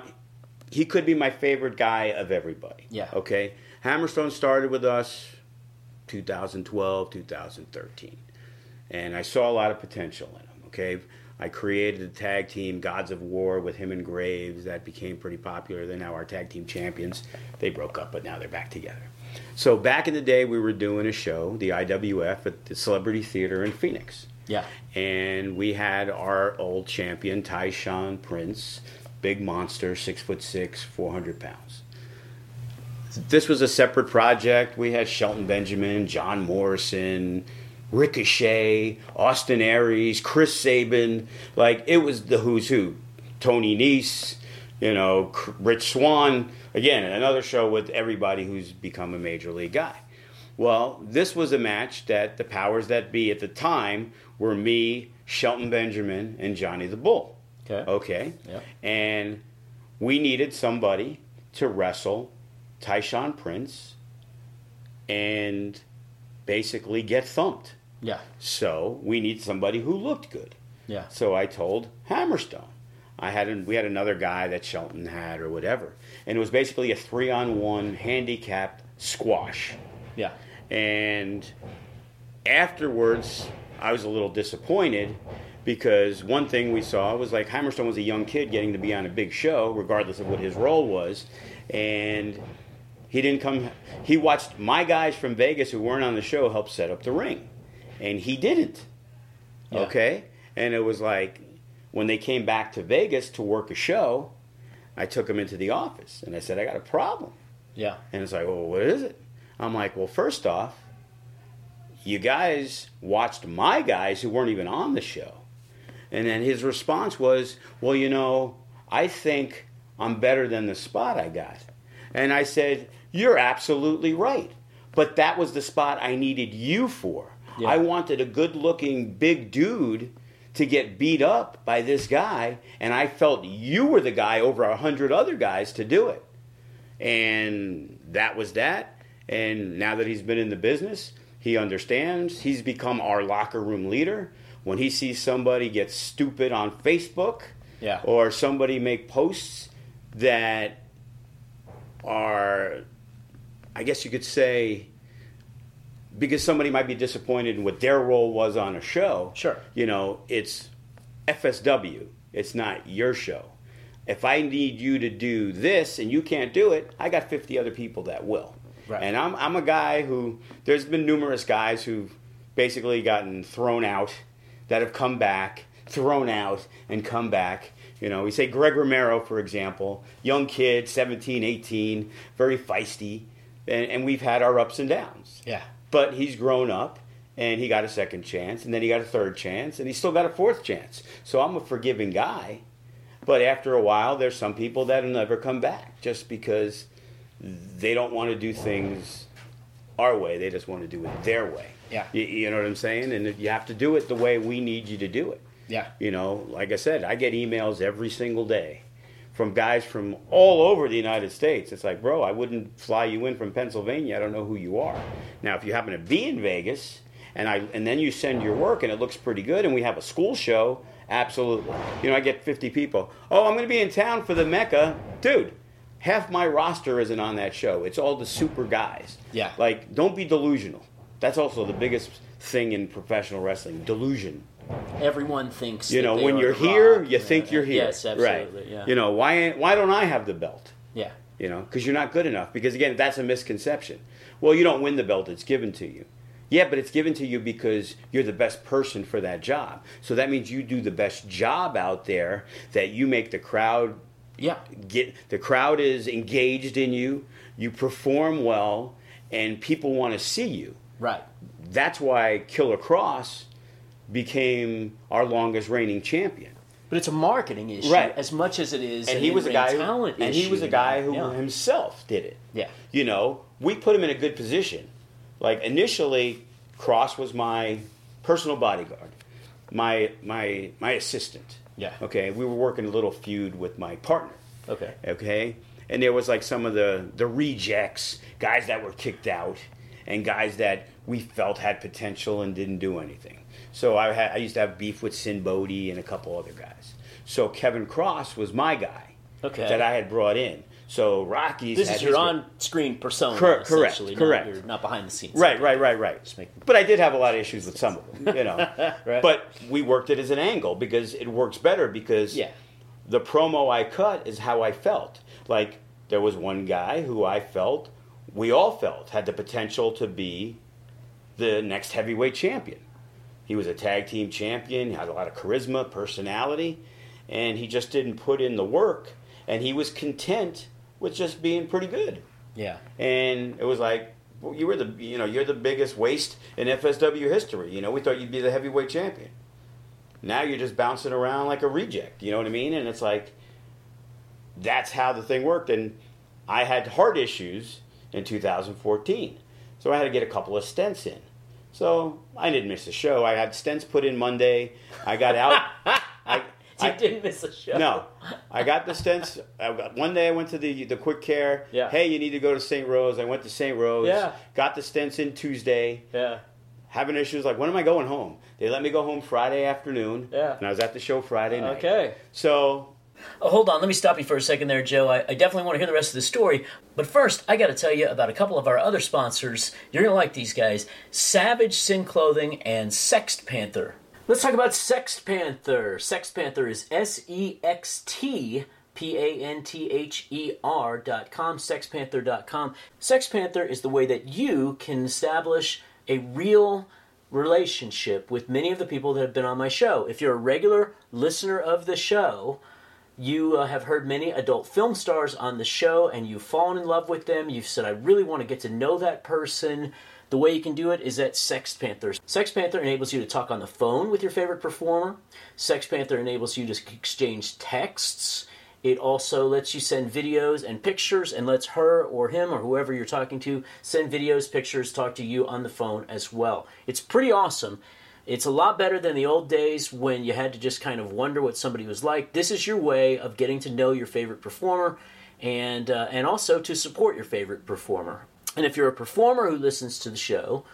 he could be my favorite guy of everybody. Yeah. Okay. Hammerstone started with us 2012, 2013. And I saw a lot of potential in him. Okay. I created a tag team, Gods of War, with him and Graves. That became pretty popular. They're now our tag team champions. They broke up, but now they're back together. So back in the day, we were doing a show, the IWF, at the Celebrity Theater in Phoenix Yeah. and we had our old champion Tyshawn Prince, big monster, six foot six, four hundred pounds. This was a separate project. We had Shelton Benjamin, John Morrison, Ricochet, Austin Aries, Chris Sabin. Like it was the who's who. Tony Nese, you know, Rich Swann. Again, another show with everybody who's become a major league guy. Well, this was a match that the powers that be at the time were me, Shelton Benjamin, and Johnny the Bull. Okay. Okay. Yep. And we needed somebody to wrestle Tyshawn Prince and basically get thumped. Yeah. So we need somebody who looked good. Yeah. So I told Hammerstone, I had we had another guy that Shelton had or whatever, and it was basically a three on one handicapped squash. Yeah. And afterwards, I was a little disappointed because one thing we saw was like Hammerstone was a young kid getting to be on a big show, regardless of what his role was, and he didn't come. He watched my guys from Vegas who weren't on the show help set up the ring, and he didn't. Yeah. Okay, and it was like when they came back to Vegas to work a show, I took him into the office and I said, "I got a problem." Yeah. And it's like, well, what is it? I'm like, well, first off, you guys watched my guys who weren't even on the show. And then his response was, well, you know, I think I'm better than the spot I got. And I said, you're absolutely right. But that was the spot I needed you for. Yeah. I wanted a good looking big dude to get beat up by this guy, and I felt you were the guy over a hundred other guys to do it. And that was that. And now that he's been in the business, he understands. He's become our locker room leader. When he sees somebody get stupid on Facebook Yeah. or somebody make posts that are, I guess you could say, because somebody might be disappointed in what their role was on a show. Sure. You know, it's FSW. It's not your show. If I need you to do this and you can't do it, I got 50 other people that will. Right. And I'm, I'm a guy who, there's been numerous guys who've basically gotten thrown out that have come back, thrown out, and come back. You know, we say Greg Romero, for example, young kid, 17, 18, very feisty, and, and we've had our ups and downs. Yeah. But he's grown up and he got a second chance and then he got a third chance and he still got a fourth chance. So I'm a forgiving guy. But after a while, there's some people that'll never come back just because they don't want to do things our way. They just want to do it their way. Yeah. You, you know what I'm saying? And you have to do it the way we need you to do it. Yeah. You know, like I said, I get emails every single day from guys from all over the United States. It's like, bro, I wouldn't fly you in from Pennsylvania. I don't know who you are. Now, if you happen to be in Vegas and I and then you send your work and it looks pretty good and we have a school show, absolutely. You know, I get 50 people. Oh, I'm going to be in town for the Mecca. Dude, half my roster isn't on that show. It's all the super guys. Yeah. Like, don't be delusional. That's also the biggest thing in professional wrestling, delusion. Everyone thinks You know, when you're here, Rock. you Yeah. think you're here. Yes, absolutely. Right. Yeah. You know, why why don't I have the belt? yeah. You know, because you're not good enough. Because again, that's a misconception. Well, you don't win the belt; it's given to you. Yeah, but it's given to you because you're the best person for that job. So that means you do the best job out there. That you make the crowd Yeah. get the crowd is engaged in you. You perform well, and people want to see you. Right. That's why Killer Kross became our longest reigning champion. But it's a marketing issue Right. as much as it is and an he was a guy who, talent and he was a guy who Yeah. himself did it. Yeah. You know, we put him in a good position. Like initially, Kross was my personal bodyguard, my my my assistant. Yeah. Okay, we were working a little feud with my partner. Okay. Okay, and there was like some of the the rejects, guys that were kicked out, and guys that we felt had potential and didn't do anything. So I had I used to have beef with Sinn Bodhi and a couple other guys. So Kevin Kross was my guy Okay. that I had brought in. So Rockies. This is your on-screen persona, Cor- correct, essentially, not correct. your- Not, behind the scenes. Right, right, right, right. Making- But I did have a lot of issues with some of them, you know. Right. But we worked it as an angle because it works better because Yeah. the promo I cut is how I felt. Like there was one guy who I felt, we all felt, had the potential to be the next heavyweight champion. He was a tag team champion, had a lot of charisma, personality, and he just didn't put in the work. And he was content with just being pretty good Yeah. and it was like well, you were the you know you're the biggest waste in FSW history. You know we thought you'd be the heavyweight champion. Now you're just bouncing around like a reject. You know what I mean? And it's like that's how the thing worked. And I had heart issues in 2014, so I had to get a couple of stents in. So I didn't miss a show. I had stents put in Monday. I got out. I, You I- didn't miss a show. no, I got the stents. I got, one day I went to the the quick care. Yeah. Hey, you need to go to St. Rose. I went to St. Rose. Yeah. Got the stents in Tuesday. Yeah. Having issues like when am I going home? They let me go home Friday afternoon. Yeah. And I was at the show Friday night. Okay. So Oh, hold on, let me stop you for a second there, Joe. I, I definitely want to hear the rest of the story. But first, I got to tell you about a couple of our other sponsors. You're going to like these guys Savage Sin Clothing and Sext Panther. Let's talk about Sext Panther. Sext Panther is S E X T P A N T H E R dot com, sextpanther dot com. Sext Panther is the way that you can establish a real relationship with many of the people that have been on my show. If you're a regular listener of the show, you uh, have heard many adult film stars on the show and you've fallen in love with them. You've said, I really want to get to know that person. The way you can do it is at Sex Panther. Sex Panther enables you to talk on the phone with your favorite performer. Sex Panther enables you to exchange texts. It also lets you send videos and pictures and lets her or him or whoever you're talking to send videos, pictures, talk to you on the phone as well. It's pretty awesome. It's a lot better than the old days when you had to just kind of wonder what somebody was like. This is your way of getting to know your favorite performer and uh, and also to support your favorite performer. And if you're a performer who listens to the show,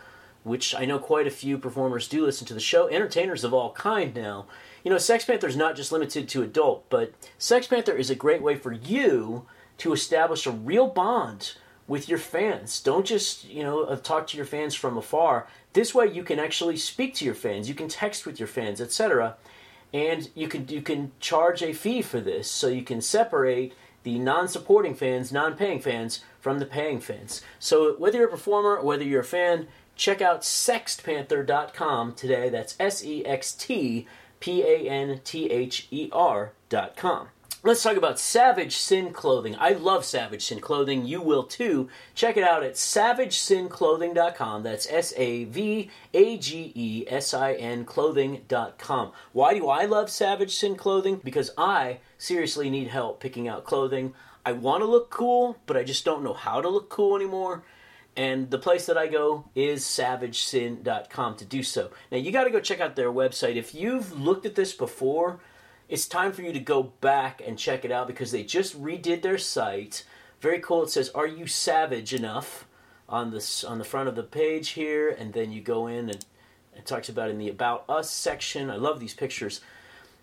which I know quite a few performers do listen to the show, entertainers of all kind now, you know, Sex Panther is not just limited to adult, but Sex Panther is a great way for you to establish a real bond with your fans. Don't just, you know, uh, talk to your fans from afar. This way you can actually speak to your fans, you can text with your fans, etc. And you can you can charge a fee for this so you can separate the non-supporting fans, non-paying fans from the paying fans. So whether you're a performer or whether you're a fan, check out sextpanther.com today. That's S E X T P A N T H E R dot com. Let's talk about Savage Sin Clothing. I love Savage Sin Clothing. You will too. Check it out at savagesinclothing.com. That's S A V A G E S I N clothing.com. Why do I love Savage Sin Clothing? Because I seriously need help picking out clothing. I want to look cool, but I just don't know how to look cool anymore. And the place that I go is savagesin.com to do so. Now, you got to go check out their website. If you've looked at this before, it's time for you to go back and check it out because they just redid their site. Very cool. It says, "Are you savage enough?" on this on the front of the page here, and then you go in and it talks about in the About Us section. I love these pictures.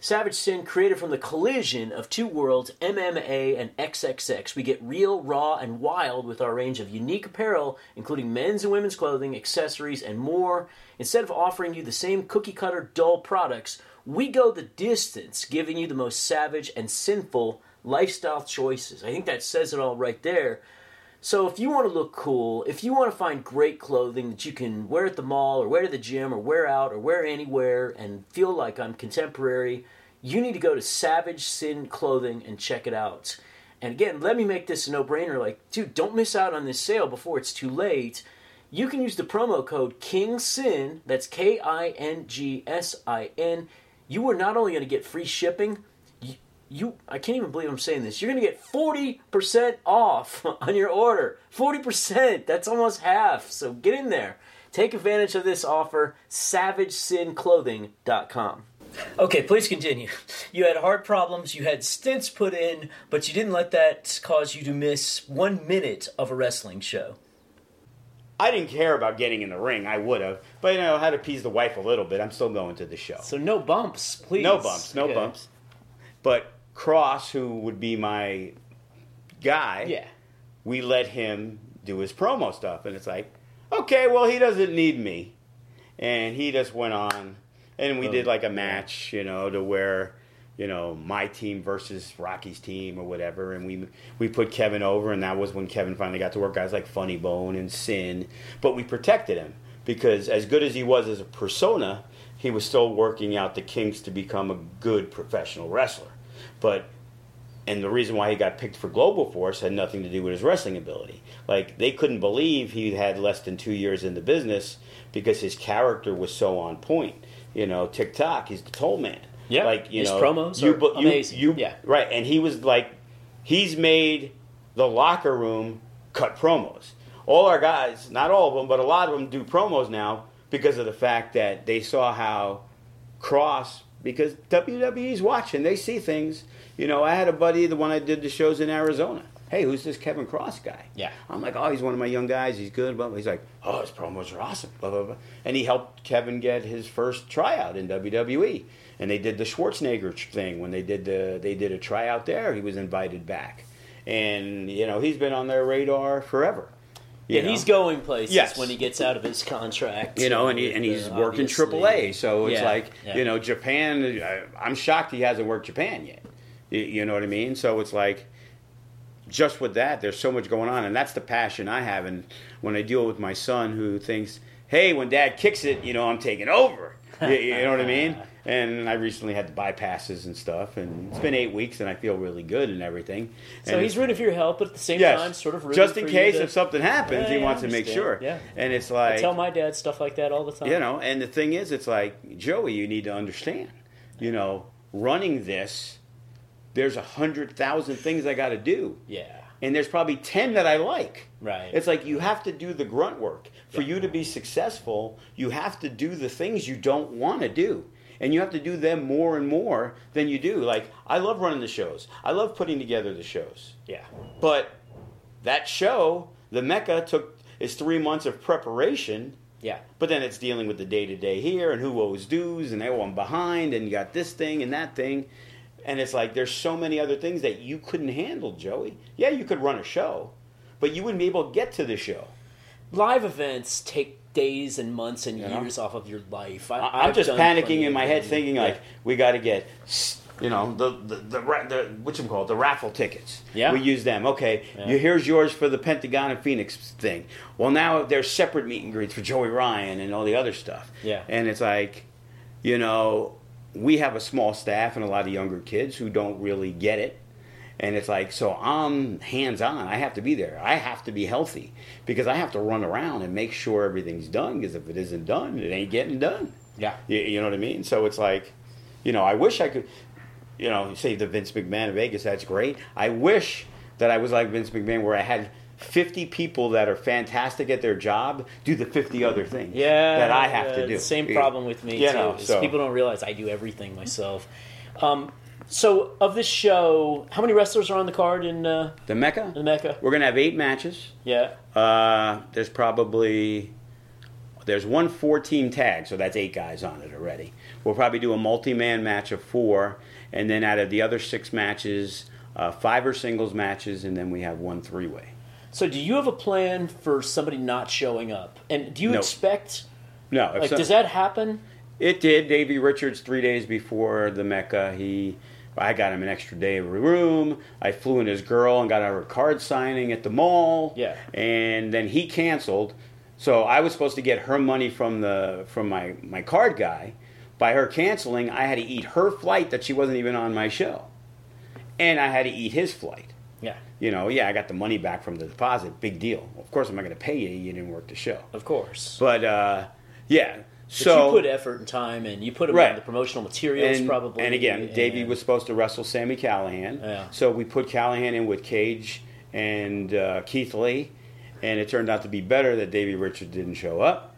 Savage Sin created from the collision of two worlds, MMA and XXX. We get real, raw, and wild with our range of unique apparel, including men's and women's clothing, accessories, and more. Instead of offering you the same cookie cutter, dull products, we go the distance, giving you the most savage and sinful lifestyle choices. I think that says it all right there. So if you want to look cool, if you want to find great clothing that you can wear at the mall or wear to the gym or wear out or wear anywhere and feel like I'm contemporary, you need to go to Savage Sin Clothing and check it out. And again, let me make this a no-brainer like, dude, don't miss out on this sale before it's too late. You can use the promo code KINGSIN, that's K I N G S I N. You are not only going to get free shipping, you I can't even believe I'm saying this. You're going to get 40% off on your order. 40%. That's almost half. So get in there. Take advantage of this offer savagesinclothing.com. Okay, please continue. You had heart problems, you had stents put in, but you didn't let that cause you to miss 1 minute of a wrestling show. I didn't care about getting in the ring. I would have, but you know, I had to appease the wife a little bit. I'm still going to the show. So no bumps, please. No bumps, no Okay. bumps. But Kross, who would be my guy, Yeah. we let him do his promo stuff, and it's like, okay, well, he doesn't need me, and he just went on, and we Oh, did like a match, you know, to where. You know, my team versus Rocky's team or whatever, and we we put Kevin over, and that was when Kevin finally got to work guys like Funny Bone and Sinn, but we protected him because as good as he was as a persona, he was still working out the kinks to become a good professional wrestler. But and the reason why he got picked for Global Force had nothing to do with his wrestling ability. Like they couldn't believe he had less than two years in the business because his character was so on point. You know, TikTok, he's the toll man. Yeah, like you his know, promos you, are you- amazing. You, Yeah. right, and he was like, he's made the locker room cut promos. All our guys, not all of them, but a lot of them do promos now because of the fact that they saw how Kross, because WWE's watching, they see things. You know, I had a buddy, the one I did the shows in Arizona. hey, who's this Kevin Kross guy? Yeah. I'm like, oh, he's one of my young guys. He's good. Blah. He's like, oh, his promos are awesome. Blah, blah, blah. And he helped Kevin get his first tryout in WWE. And they did the Schwarzenegger thing when they did the they did a tryout there. He was invited back, and you know he's been on their radar forever. Yeah, know? he's going places Yes. when he gets out of his contract. you know, and, he, and he's uh, working obviously. AAA. So it's Yeah, like, yeah. you know, Japan. I- I'm shocked he hasn't worked Japan yet. You, you know what I mean? So it's like, just with that, there's so much going on, and that's the passion I have. And when I deal with my son, who thinks, "Hey, when Dad kicks it, you know, I'm taking over." you, you know what I mean? And I recently had the bypasses and stuff, and it's been eight weeks, and I feel really good and everything. So And he's rooting for your help, but at the same yes, time, sort of rooting just in case to, if something happens, Yeah, he yeah, wants to make sure. Yeah. And it's like I tell my dad stuff like that all the time. you know, and the thing is, it's like Joey, you need to understand. You know, running this, there's a hundred thousand things I got to do, Yeah. and there's probably ten that I like. Right. It's like you have to do the grunt work for you to be successful. You have to do the things you don't want to do. And you have to do them more and more than you do. Like, I love running the shows. I love putting together the shows. yeah. But that show, the Mecca, took is three months of preparation Yeah. but then it's dealing with the day to day here and who owes dues and oh I'm behind and you got this thing and that thing. And it's like there's so many other things that you couldn't handle, Joey. Yeah, you could run a show, but you wouldn't be able to get to the show. Live events take days and months and You know? years off of your life. I, I've just panicking in my head, thinking Yeah. like we got to get, you know, the the the, the what you call it, the raffle tickets. Yeah. we use them. Okay, Yeah. you, here's yours for the Pentagon and Phoenix thing. Well, now there's separate meet and greets for Joey Ryan and all the other stuff. Yeah. and it's like, you know, we have a small staff and a lot of younger kids who don't really get it. And it's like, so I'm hands on. I have to be there. I have to be healthy because I have to run around and make sure everything's done. Because if it isn't done, it ain't getting done. Yeah. You, you know what I mean? So it's like, you know, I wish I could, you know, say the Vince McMahon of Vegas, that's great. I wish that I was like Vince McMahon where I had 50 people that are fantastic at their job do the 50 other things Yeah, that I have yeah, to do. the Same problem with me You too. know, is so- people don't realize I do everything myself. Um, so of this show, how many wrestlers are on the card in uh, The Mecca? the Mecca? We're going to have eight matches. Yeah. Uh, there's probably there's one four team tag, so that's eight guys on it already. We'll probably do a multi man match of four, and then out of the other six matches, uh, five are singles matches, and then we have one three way. So do you have a plan for somebody not showing up? And do you No. expect No, like so- does that happen? it did. Davey Richards three days before the Mecca, he. I got him an extra day of room. I flew in his girl and got her a card signing at the mall. Yeah. And then he canceled. So I was supposed to get her money from the from my, my card guy. By her canceling, I had to eat her flight that she wasn't even on my show. And I had to eat his flight. Yeah. You know, yeah, I got the money back from the deposit. Big deal. Of course, I'm not going to pay you. You didn't work the show. Of course. But uh, yeah. So you put effort and time and you put Right. the promotional materials and, probably. And again, Davey was supposed to wrestle Sami Callihan. Yeah. So we put Callihan in with Cage and uh, Keith Lee, and it turned out to be better that Davey Richards didn't show up.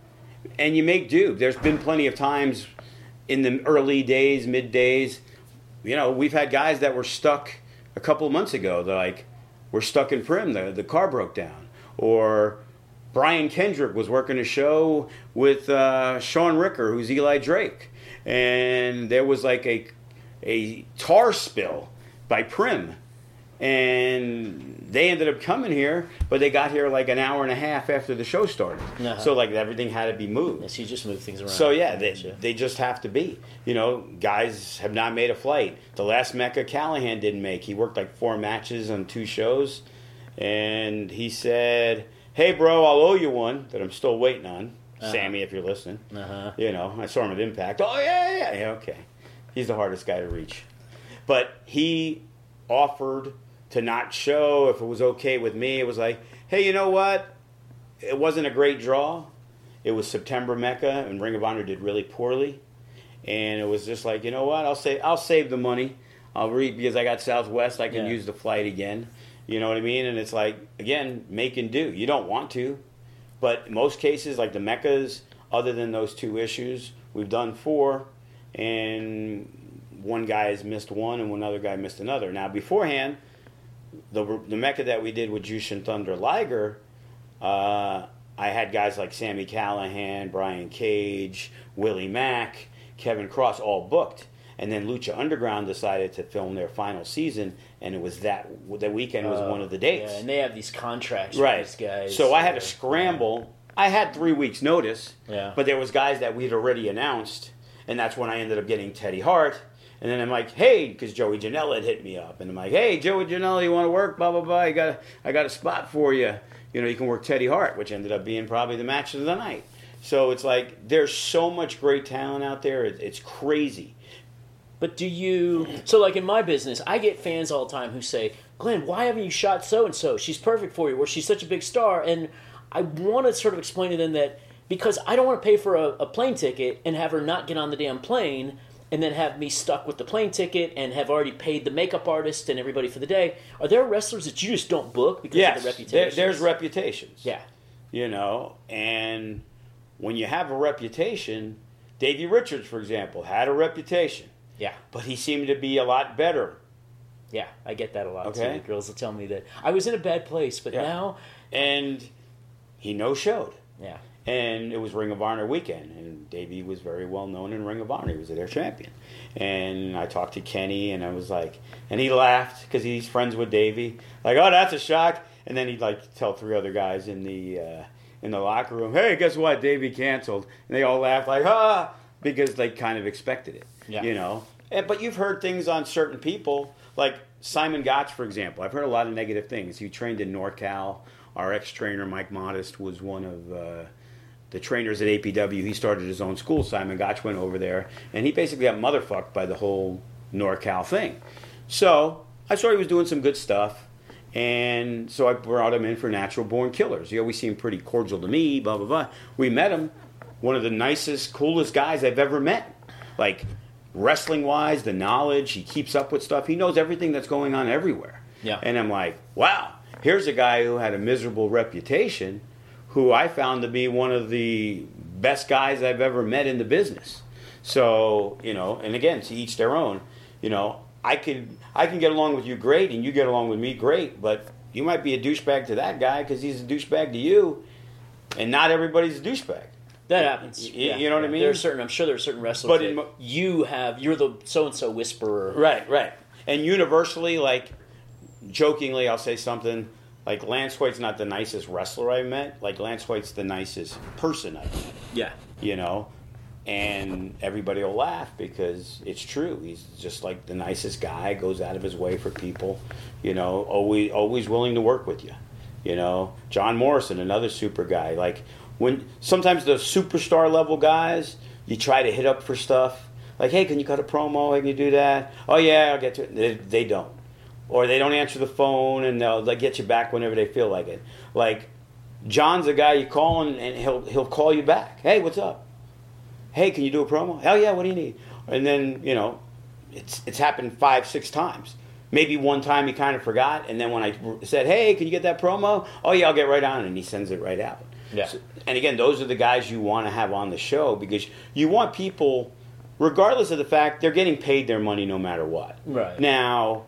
And you make do. There's been plenty of times in the early days, mid days, you know, we've had guys that were stuck a couple of months ago. They're like, we're stuck in Primm. The, the car broke down. Or Brian Kendrick was working a show with uh, Shaun Ricker, who's Eli Drake, and there was like a a tar spill by Primm, and they ended up coming here, but they got here like an hour and a half after the show started. Uh-huh. So like everything had to be moved. Yes, you just move things around. So yeah, they, Gotcha. they just have to be. You know, guys have not made a flight. The last Mecca Callihan didn't make. He worked like four matches on two shows, and he said, "Hey, bro, I'll owe you one that I'm still waiting on." Uh-huh. Sami, if you're listening, Uh-huh. you know, I saw him at Impact. Oh yeah, yeah, yeah, okay. He's the hardest guy to reach, but he offered to not show if it was okay with me. It was like, hey, you know what? It wasn't a great draw. It was September Mecca, and Ring of Honor did really poorly. And it was just like, you know what? I'll say I'll save the money. I'll read because I got Southwest. I can Yeah. use the flight again. You know what I mean? And it's like again, make and do. You don't want to, but most cases, like the Meccas, other than those two issues, we've done four, and one guy has missed one, and one other guy missed another. Now beforehand, the the Mecca that we did with Jushin Thunder Liger, uh, I had guys like Sami Callihan, Brian Cage, Willie Mack, Kevin Kross all booked. And then Lucha Underground decided to film their final season, and it was that the weekend was Uh, one of the dates. Yeah, and they have these contracts right. with these guys. So I had to scramble. I had three weeks notice, Yeah. but there was guys that we'd already announced, and that's when I ended up getting Teddy Hart. And then I'm like, hey, because Joey Janela had hit me up, and I'm like, hey, Joey Janela, you want to work? Blah blah blah. I got a, I got a spot for you. You know, you can work Teddy Hart, which ended up being probably the match of the night. So it's like there's so much great talent out there. It's crazy. But do you? So, like in my business, I get fans all the time who say, "Glenn, why haven't you shot so and so? She's perfect for you, or she's such a big star." And I want to sort of explain to them that because I don't want to pay for a, a plane ticket and have her not get on the damn plane, and then have me stuck with the plane ticket and have already paid the makeup artist and everybody for the day. Are there wrestlers that you just don't book because Yes, of the there, reputation? there's reputations. yeah, you know and when you have a reputation davey richards for example had a reputation yeah, but he seemed to be a lot better yeah. I get that a lot Okay. too. Girls will tell me that I was in a bad place, but Yeah. now, and he no showed yeah, and it was ring of honor weekend and davey was very well known in ring of honor he was their champion and i talked to kenny and i was like and he laughed because he's friends with davey like oh that's a shock and then he'd like tell three other guys in the uh, in the locker room hey guess what davey canceled and they all laughed like ah because they kind of expected it Yeah. you know and, but you've heard things on certain people like simon gotch for example i've heard a lot of negative things he trained in norcal our ex-trainer mike modest was one of uh, the trainers at APW. He started his own school. Simon Gotch went over there, and he basically got motherfucked by the whole NorCal thing. So I saw he was doing some good stuff, and so I brought him in for Natural Born Killers. He always seemed pretty cordial to me. Blah blah blah. We met him, one of the nicest, coolest guys I've ever met. Like wrestling wise, the knowledge he keeps up with stuff. He knows everything that's going on everywhere. Yeah. And I'm like, wow, here's a guy who had a miserable reputation who I found to be one of the best guys I've ever met in the business. So, you know, and again, to each their own. You know, I can I can get along with you great and you get along with me great, but you might be a douchebag to that guy because he's a douchebag to you, and not everybody's a douchebag. That happens. Y- y- you know what I mean? There's certain. I'm sure there's certain wrestlers But in you have. You're the so and so whisperer. Right, right. And universally, like jokingly, I'll say something like Lance Hoyt's not the nicest wrestler I met. Like Lance Hoyt's the nicest person I met. Yeah. You know, and everybody will laugh because it's true. He's just like the nicest guy. Goes out of his way for people. You know, always always willing to work with you. You know, John Morrison, another super guy. Like when sometimes the superstar level guys, you try to hit up for stuff. Like, hey, can you cut a promo? Can you do that? Oh yeah, I'll get to it. They, they don't, or they don't answer the phone, and they'll they get you back whenever they feel like it. Like John's a guy you call and, and he'll he'll call you back. Hey, what's up? Hey, can you do a promo? Hell yeah, what do you need? And then you know, it's it's happened five six times. Maybe one time he kind of forgot, and then when I said, "Hey, can you get that promo?" Oh yeah, I'll get right on, it," and he sends it right out. Yeah. So- and again, those are the guys you want to have on the show because you want people, regardless of the fact they're getting paid their money no matter what. Right. Now,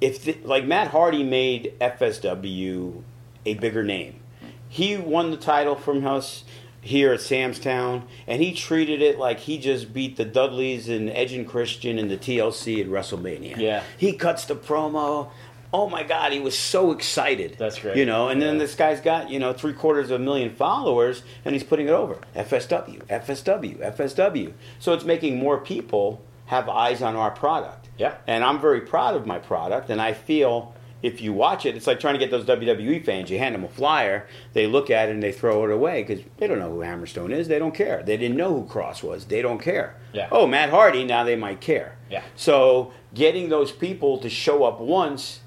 if the, like Matt Hardy made FSW a bigger name, he won the title from us here at Sam's Town, and he treated it like he just beat the Dudleys and Edge and Christian and the TLC at WrestleMania. Yeah. he cuts the promo. Oh my God, he was so excited. That's great. You know, and then this guy's got you know three quarters of a million followers, and he's putting it over FSW, FSW, FSW. So it's making more people have eyes on our product. Yeah. And I'm very proud of my product, and I feel if you watch it, it's like trying to get those WWE fans. You hand them a flyer, they look at it and they throw it away because they don't know who Hammerstone is. They don't care. They didn't know who Kross was. They don't care. Yeah. Oh, Matt Hardy. Now they might care. Yeah. So getting those people to show up once,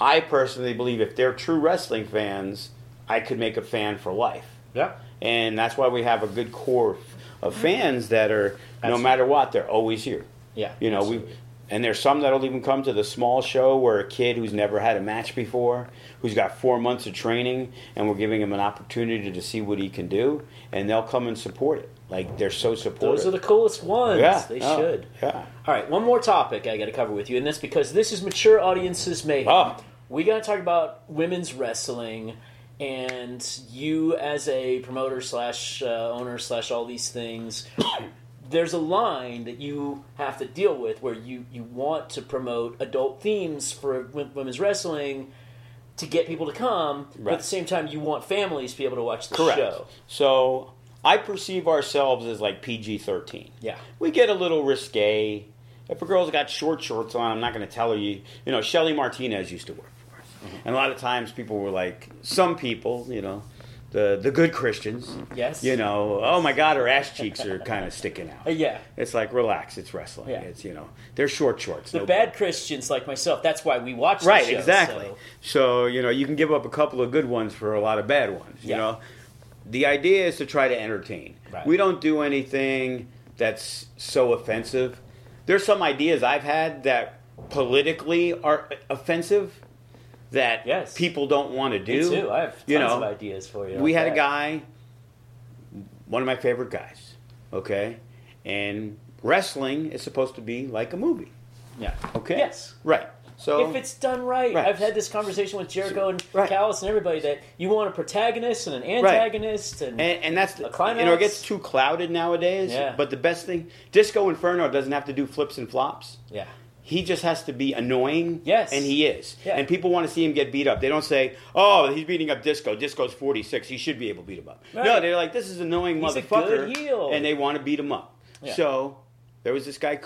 I personally believe if they're true wrestling fans, I could make a fan for life. Yeah. And that's why we have a good core of fans that are, no matter what, they're always here. Yeah. You know, we and there's some that'll even come to the small show where a kid who's never had a match before, who's got four months of training, and we're giving him an opportunity to see what he can do, and they'll come and support it. Like they're so supportive. Those are the coolest ones. yeah, They oh, should. Yeah. All right, one more topic I got to cover with you, and that's because this is mature audiences mayhem. Oh. we got to talk about women's wrestling and you as a promoter slash uh, owner slash all these things there's a line that you have to deal with where you, you want to promote adult themes for women's wrestling to get people to come but at the same time you want families to be able to watch the Correct. show So I perceive ourselves as like PG 13. yeah We get a little risque. If a girl's got short shorts on, I'm not going to tell her you. You know, Shelly Martinez used to work for us, Mm-hmm. and a lot of times people were like, some people, you know, the the good Christians, yes you know, oh my God, her ass cheeks are kind of sticking out. yeah It's like relax, it's wrestling. Yeah. It's you know, they're short shorts. the no- bad christians like myself that's why we watch the Right, show, exactly. so- So. you know, you can give up a couple of good ones for a lot of bad ones. You Yeah. know, the idea is to try to entertain. Right. We don't do anything that's so offensive. There's some ideas I've had that politically are offensive that Yes. people don't want to do. Me too. I have tons You know, of ideas for you. we had a guy, one of my favorite guys, okay, and wrestling is supposed to be like a movie, Yeah. okay? Yes. Right. So If it's done right. Right. I've had this conversation with Jericho and Right. Callis and everybody that you want a protagonist and an antagonist and, And, and that's A climax? you know it gets too clouded nowadays. Yeah. But the best thing, Disco Inferno doesn't have to do flips and flops. yeah. He just has to be annoying. Yes. and he is. Yeah. And people want to see him get beat up. They don't say, "Oh, he's beating up Disco. Disco's forty six. He should be able to beat him up." No, they're like, "This is annoying He's a motherfucker," and they want to beat him up. Yeah. So there was this guy,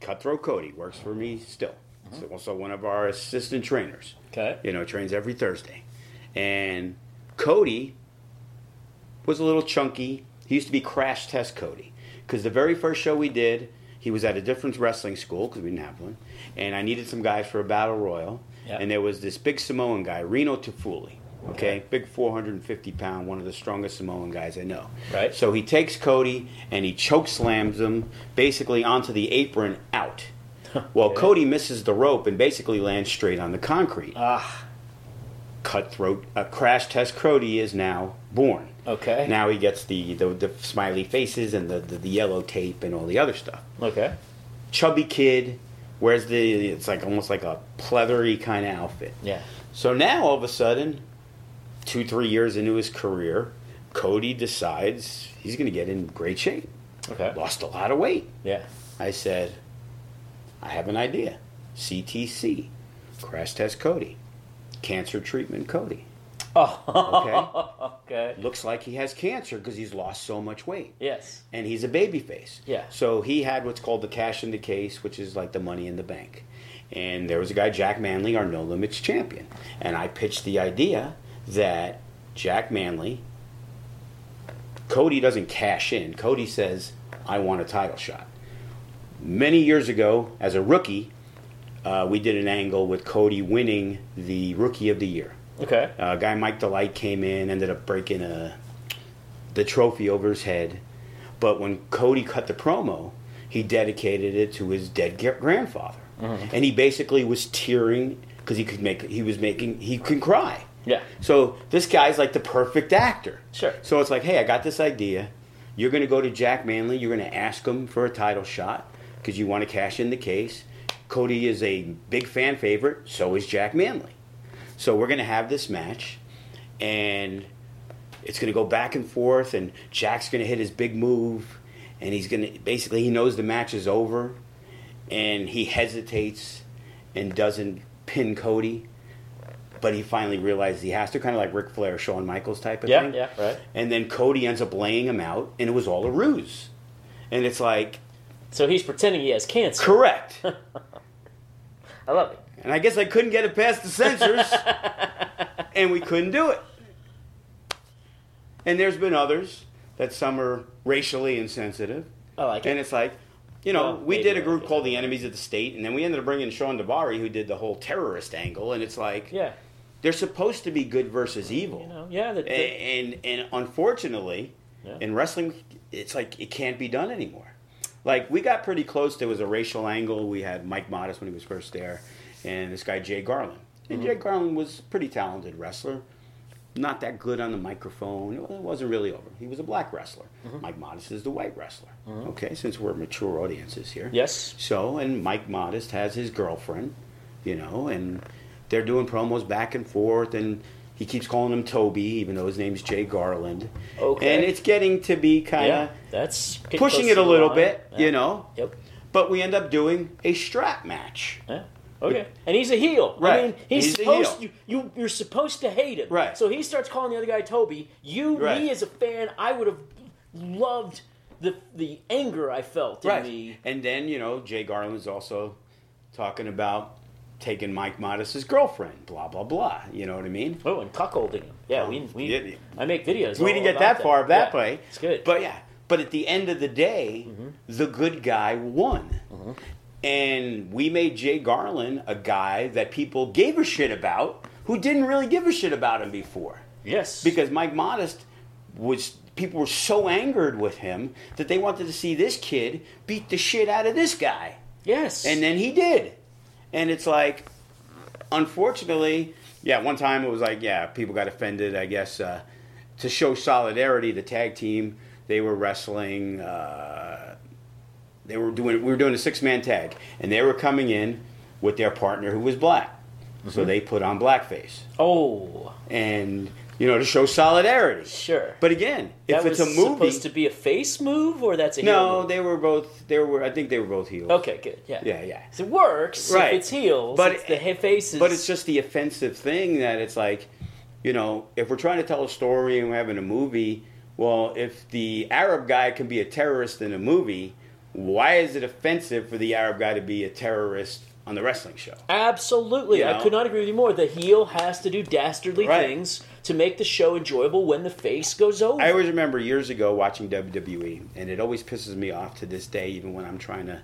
Cutthroat Cody, works for me still. He's also one of our assistant trainers Okay. you know, trains every Thursday. And Cody was a little chunky. He used to be Crash Test Cody. Because the very first show we did, he was at a different wrestling school because we didn't have one. And I needed some guys for a battle royal. Yep. And there was this big Samoan guy, Reno Tafuli. Okay, big 450 pound, one of the strongest Samoan guys I know. Right. So he takes Cody and he choke slams him basically onto the apron out. Well, Okay. Cody misses the rope and basically lands straight on the concrete Ah. cutthroat uh, crash test Cody is now born. Okay. Now he gets the, the, the smiley faces and the, the, the yellow tape and all the other stuff. Okay. Chubby kid wears the it's like almost like a pleathery kind of outfit. Yeah. So now all of a sudden, two three years into his career, Cody decides he's going to get in great shape. Okay. Lost a lot of weight. Yeah. I said, I have an idea. CTC, crash test Cody, cancer treatment Cody. Oh. okay. looks like he has cancer because he's lost so much weight Yes. and he's a baby face Yeah. so he had what's called the cash in the case which is like the money in the bank and there was a guy jack manley our no limits champion and i pitched the idea that jack manley cody doesn't cash in cody says i want a title shot many years ago as a rookie uh, we did an angle with cody winning the rookie of the year Okay. uh, guy Mike Delight came in, ended up breaking a, the trophy over his head. But when Cody cut the promo, he dedicated it to his dead gra- grandfather, and he basically was tearing because he could make he was making he can cry. Yeah. So this guy's like the perfect actor. Sure. So it's like, hey, I got this idea. You're going to go to Jack Manley. You're going to ask him for a title shot because you want to cash in the case. Cody is a big fan favorite. So is Jack Manley. So we're going to have this match, and it's going to go back and forth. And Jack's going to hit his big move, and he's going to basically he knows the match is over, and he hesitates and doesn't pin Cody. But he finally realizes he has to, kind of like Ric Flair, Shawn Michaels type of Yeah. thing. Yeah. Yeah, right. And then Cody ends up laying him out, and it was all a ruse. And it's like, So he's pretending he has cancer. correct. I love it. and I guess I couldn't get it past the censors, and we couldn't do it. And there's been others that some are racially insensitive. I like it. And it's like, you know, Well, we did a group called the Enemies of the State, and then we ended up bringing Shawn Daivari, who did the whole terrorist angle, and it's like, Yeah. they're supposed to be good versus evil. You know. Yeah. The, the, and and unfortunately, Yeah. in wrestling, it's like it can't be done anymore. Like we got pretty close. There was a racial angle. We had Mike Modest when he was first there, and this guy Jay Garland. And Mm-hmm. Jay Garland was a pretty talented wrestler. Not that good on the microphone. It wasn't really over. He was a black wrestler. Mm-hmm. Mike Modest is the white wrestler. Okay, since we're mature audiences here. yes. So, and Mike Modest has his girlfriend, you know, and they're doing promos back and forth, and he keeps calling him Toby, even though his name's Jay Garland. Okay. And it's getting to be kind Yeah, of that's pushing it a little line. bit, Yeah. you know. Yep. But we end up doing a strap match. Yeah. Okay. And he's a heel. Right. I mean, he's, He's a supposed heel. you, you you're supposed to hate him. Right. So he starts calling the other guy Toby. You, Right. me as a fan, I would have loved the the anger I felt in Right. And then, you know, Jay Garland's also talking about taking Mike Modest's girlfriend, blah, blah, blah. You know what I mean? Oh, and cuckolding him. Yeah, Um, we, we yeah. I make videos. we didn't get that far of that Yeah, play. It's good. But yeah, but at the end of the day, the good guy won. And we made Jay Garland a guy that people gave a shit about who didn't really give a shit about him before. yes. Because Mike Modest was people were so angered with him that they wanted to see this kid beat the shit out of this guy. yes. And then he did. And it's like, unfortunately, yeah, one time it was like, yeah, people got offended, I guess, uh, to show solidarity, the tag team, they were wrestling, uh, they were doing, we were doing a six man tag, and they were coming in with their partner who was black. So they put on blackface. oh, And, you know, to show solidarity. sure. But again, if that it's was a movie. supposed to be a face move, or that's a heel no, move? they were both, they were, I think they were both heels. Okay, good. Yeah. Yeah, yeah. So it works Right. if it's heels. But it's the he- faces. But it's just the offensive thing that it's like, you know, if we're trying to tell a story and we're having a movie, well, if the Arab guy can be a terrorist in a movie, why is it offensive for the Arab guy to be a terrorist on the wrestling show? Absolutely. You I could not agree with you more. The heel has to do dastardly Right. things to make the show enjoyable when the face goes over. I always remember years ago watching WWE, and it always pisses me off to this day, even when I'm trying to,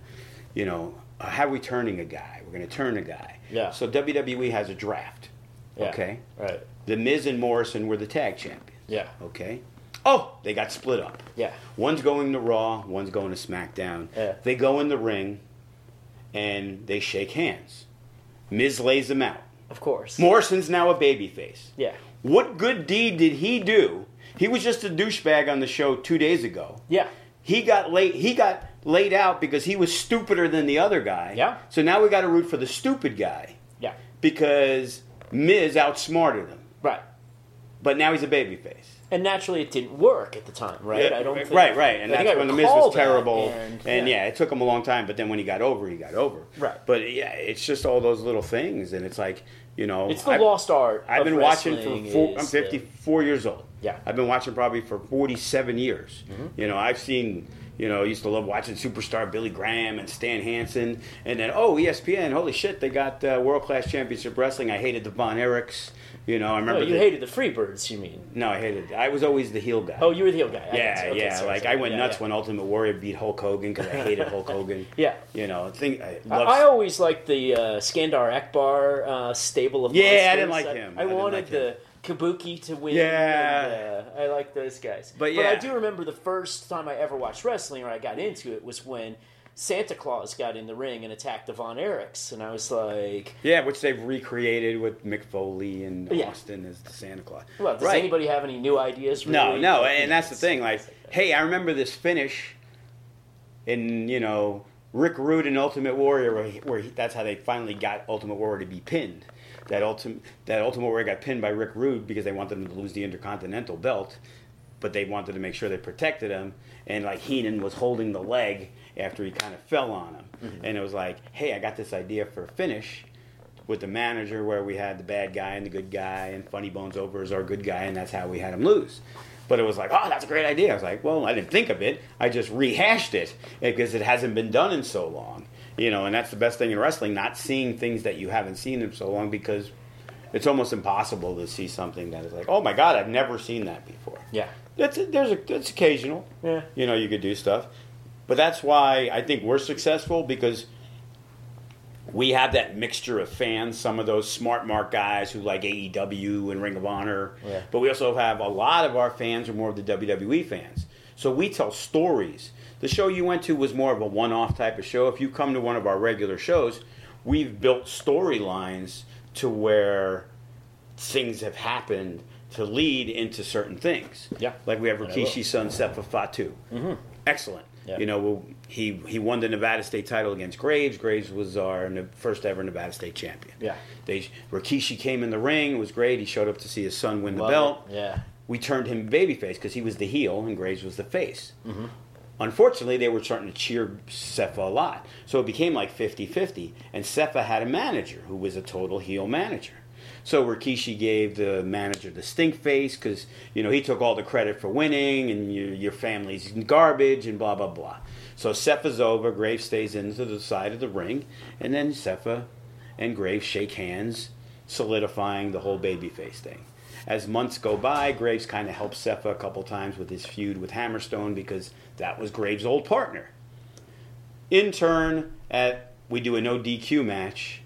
you know, uh, how are we turning a guy? We're going to turn a guy. Yeah. So WWE has a draft. Yeah. Okay. Right. The Miz and Morrison were the tag champions. Yeah. Okay. Oh, they got split up. Yeah. One's going to Raw, one's going to SmackDown. Yeah. They go in the ring and they shake hands. Miz lays him out. Of course. Morrison's now a babyface. Yeah. What good deed did he do? He was just a douchebag on the show two days ago. Yeah. He got laid. He got laid out because he was stupider than the other guy. Yeah. So now we got to root for the stupid guy Yeah. because Miz outsmarted him. Right. But now he's a babyface. And naturally, it didn't work at the time, right? Yeah, I don't think, right, right, and I that's when the Miz was terrible, and, and, yeah. it took him a long time. But then when he got over, he got over. Right. But yeah, it's just all those little things, and it's like you know, it's the I've- lost art. I've been watching for four, I'm is the- 54 years old. Yeah. I've been watching probably for 47 years. You know, I've seen. You know, I used to love watching superstar Billy Graham and Stan Hansen, and then oh ESPN, holy shit, they got uh, world class championship wrestling. I hated the Von Erichs. You know, I remember. you the- hated the Freebirds, you mean? No, I hated. I was always the heel guy. Oh, you were the heel guy. I Yeah. Okay, yeah. sorry, like sorry. I went Yeah, nuts yeah. when Ultimate Warrior beat Hulk Hogan because I hated Hulk Hogan. Yeah. You know, I think I I, always liked the uh, Skandar Akbar uh, stable of Yeah, I didn't like him. I, I wanted like the Kabuki to win. Yeah. and, uh, I like those guys. But yeah, but I do remember the first time I ever watched wrestling or I got into it was when Santa Claus got in the ring and attacked the Von Erichs, and I was like, yeah, which they've recreated with Mick Foley and Yeah. Austin as the Santa Claus. "Well, does right. anybody have any new ideas?" No, really? no, Like, and that's the thing. Like, hey, I remember this finish in you know Rick Rude and Ultimate Warrior, where, he, where he, that's how they finally got Ultimate Warrior to be pinned. That ultimate that Ultimate Warrior got pinned by Rick Rude because they wanted him to lose the Intercontinental belt, but they wanted to make sure they protected him. And like Heenan was holding the leg after he kind of fell on him, Mm-hmm. and it was like, hey, I got this idea for a finish with the manager where we had the bad guy and the good guy, and Funny Bones over as our good guy, and that's how we had him lose. But it was like, oh, that's a great idea. I was like, well, I didn't think of it. I just rehashed it because it hasn't been done in so long. You know, and that's the best thing in wrestling, not seeing things that you haven't seen in so long because it's almost impossible to see something that is like, oh my God, I've never seen that before. Yeah, That's there's a it's occasional. Yeah. You know, you could do stuff, but that's why I think we're successful because we have that mixture of fans. Some of those smart mark guys who like AEW and Ring of Honor, Yeah. but we also have a lot of our fans are more of the WWE fans. So we tell stories. The show you went to was more of a one-off type of show. If you come to one of our regular shows, we've built storylines to where things have happened to lead into certain things. Yeah. Like we have I will. Rikishi's son Sefa Fatu. Mm-hmm. Excellent. Yeah. You know, he he won the Nevada State title against Graves. Graves was our first ever Nevada State champion. Yeah. They Rikishi came in the ring. It was great. He showed up to see his son win the Love belt. it. Yeah. We turned him babyface because he was the heel and Graves was the face. Mm-hmm. Unfortunately, they were starting to cheer Sefa a lot. So it became like 50 50. And Sefa had a manager who was a total heel manager. So Rikishi gave the manager the stink face because, you know, he took all the credit for winning and your, your family's garbage and blah, blah, blah. So Sefa's over. Graves stays into the side of the ring. And then Sefa and Graves shake hands, solidifying the whole babyface thing. As months go by, Graves kind of helps Sefa a couple times with his feud with Hammerstone because that was Graves' old partner. In turn, at we do a no DQ match.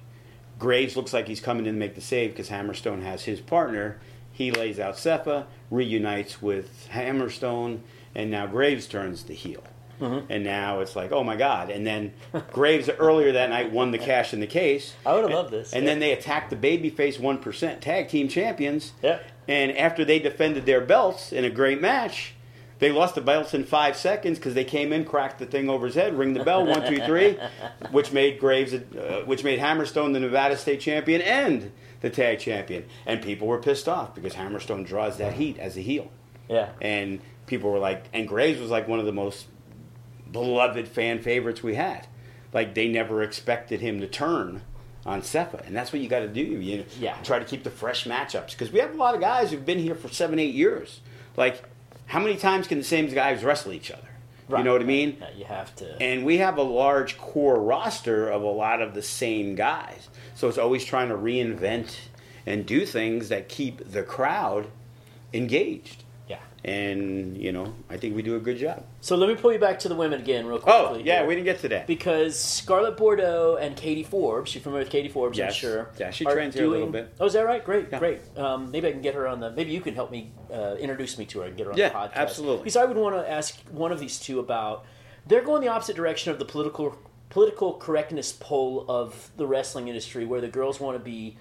Graves looks like he's coming in to make the save because Hammerstone has his partner. He lays out Sefa, reunites with Hammerstone, and now Graves turns the heel. Mm-hmm. And now it's like, oh my God. And then Graves earlier that night won the cash in the case. I would have loved this. And then they attacked the babyface 1% tag team champions. Yeah. And after they defended their belts in a great match, they lost the belts in five seconds because they came in, cracked the thing over his head, ring the bell, one, two, three, which made Graves, uh, which made Hammerstone the Nevada State champion and the tag champion. And people were pissed off because Hammerstone draws that heat as a heel. yeah. And people were like, and Graves was like one of the most beloved fan favorites we had. Like they never expected him to turn on Sefa, and that's what you got to do. You Yeah. try to keep the fresh matchups because we have a lot of guys who've been here for seven, eight years. Like, how many times can the same guys wrestle each other? You know what I mean? Yeah, you have to. And we have a large core roster of a lot of the same guys. So it's always trying to reinvent and do things that keep the crowd engaged. And, you know, I think we do a good job. So let me pull you back to the women again, real Oh, yeah, here. we didn't get to that. because Scarlett Bordeaux and Katie Forbes, you're familiar with Katie Forbes, I'm sure. Yeah, she trains here a little bit. Oh, is that right? Great, Yeah. great. Um, maybe I can get her on the. Maybe you can help me uh, introduce me to her and get her on Yeah, the podcast. absolutely. Because I would want to ask one of these two about. They're going the opposite direction of the political political correctness pole of the wrestling industry, where the girls want to be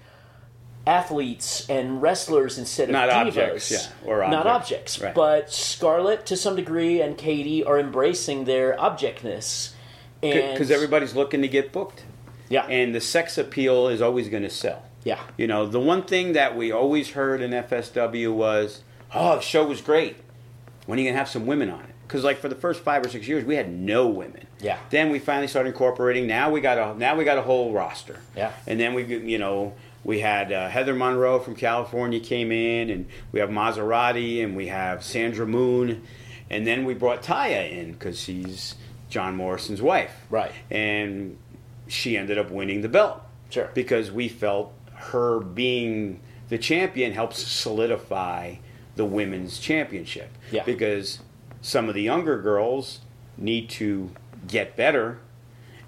athletes and wrestlers instead of Not divas. objects, yeah, or not objects, objects. right. But Scarlett, to some degree, and Katie are embracing their objectness. Because everybody's looking to get booked. yeah, And the sex appeal is always going to sell. yeah, You know, the one thing that we always heard in FSW was, oh, the show was great. When are you going to have some women on it? Because, like, for the first five or six years, we had no women. Yeah. Then we finally started incorporating. Now we got a now we got a whole roster. Yeah. And then we, you know, we had uh, Heather Monroe from California came in, and we have Maserati, and we have Sandra Moon, and then we brought Taya in because she's John Morrison's wife. Right. And she ended up winning the belt sure. because we felt her being the champion helps solidify the women's championship. Yeah. Because some of the younger girls need to get better,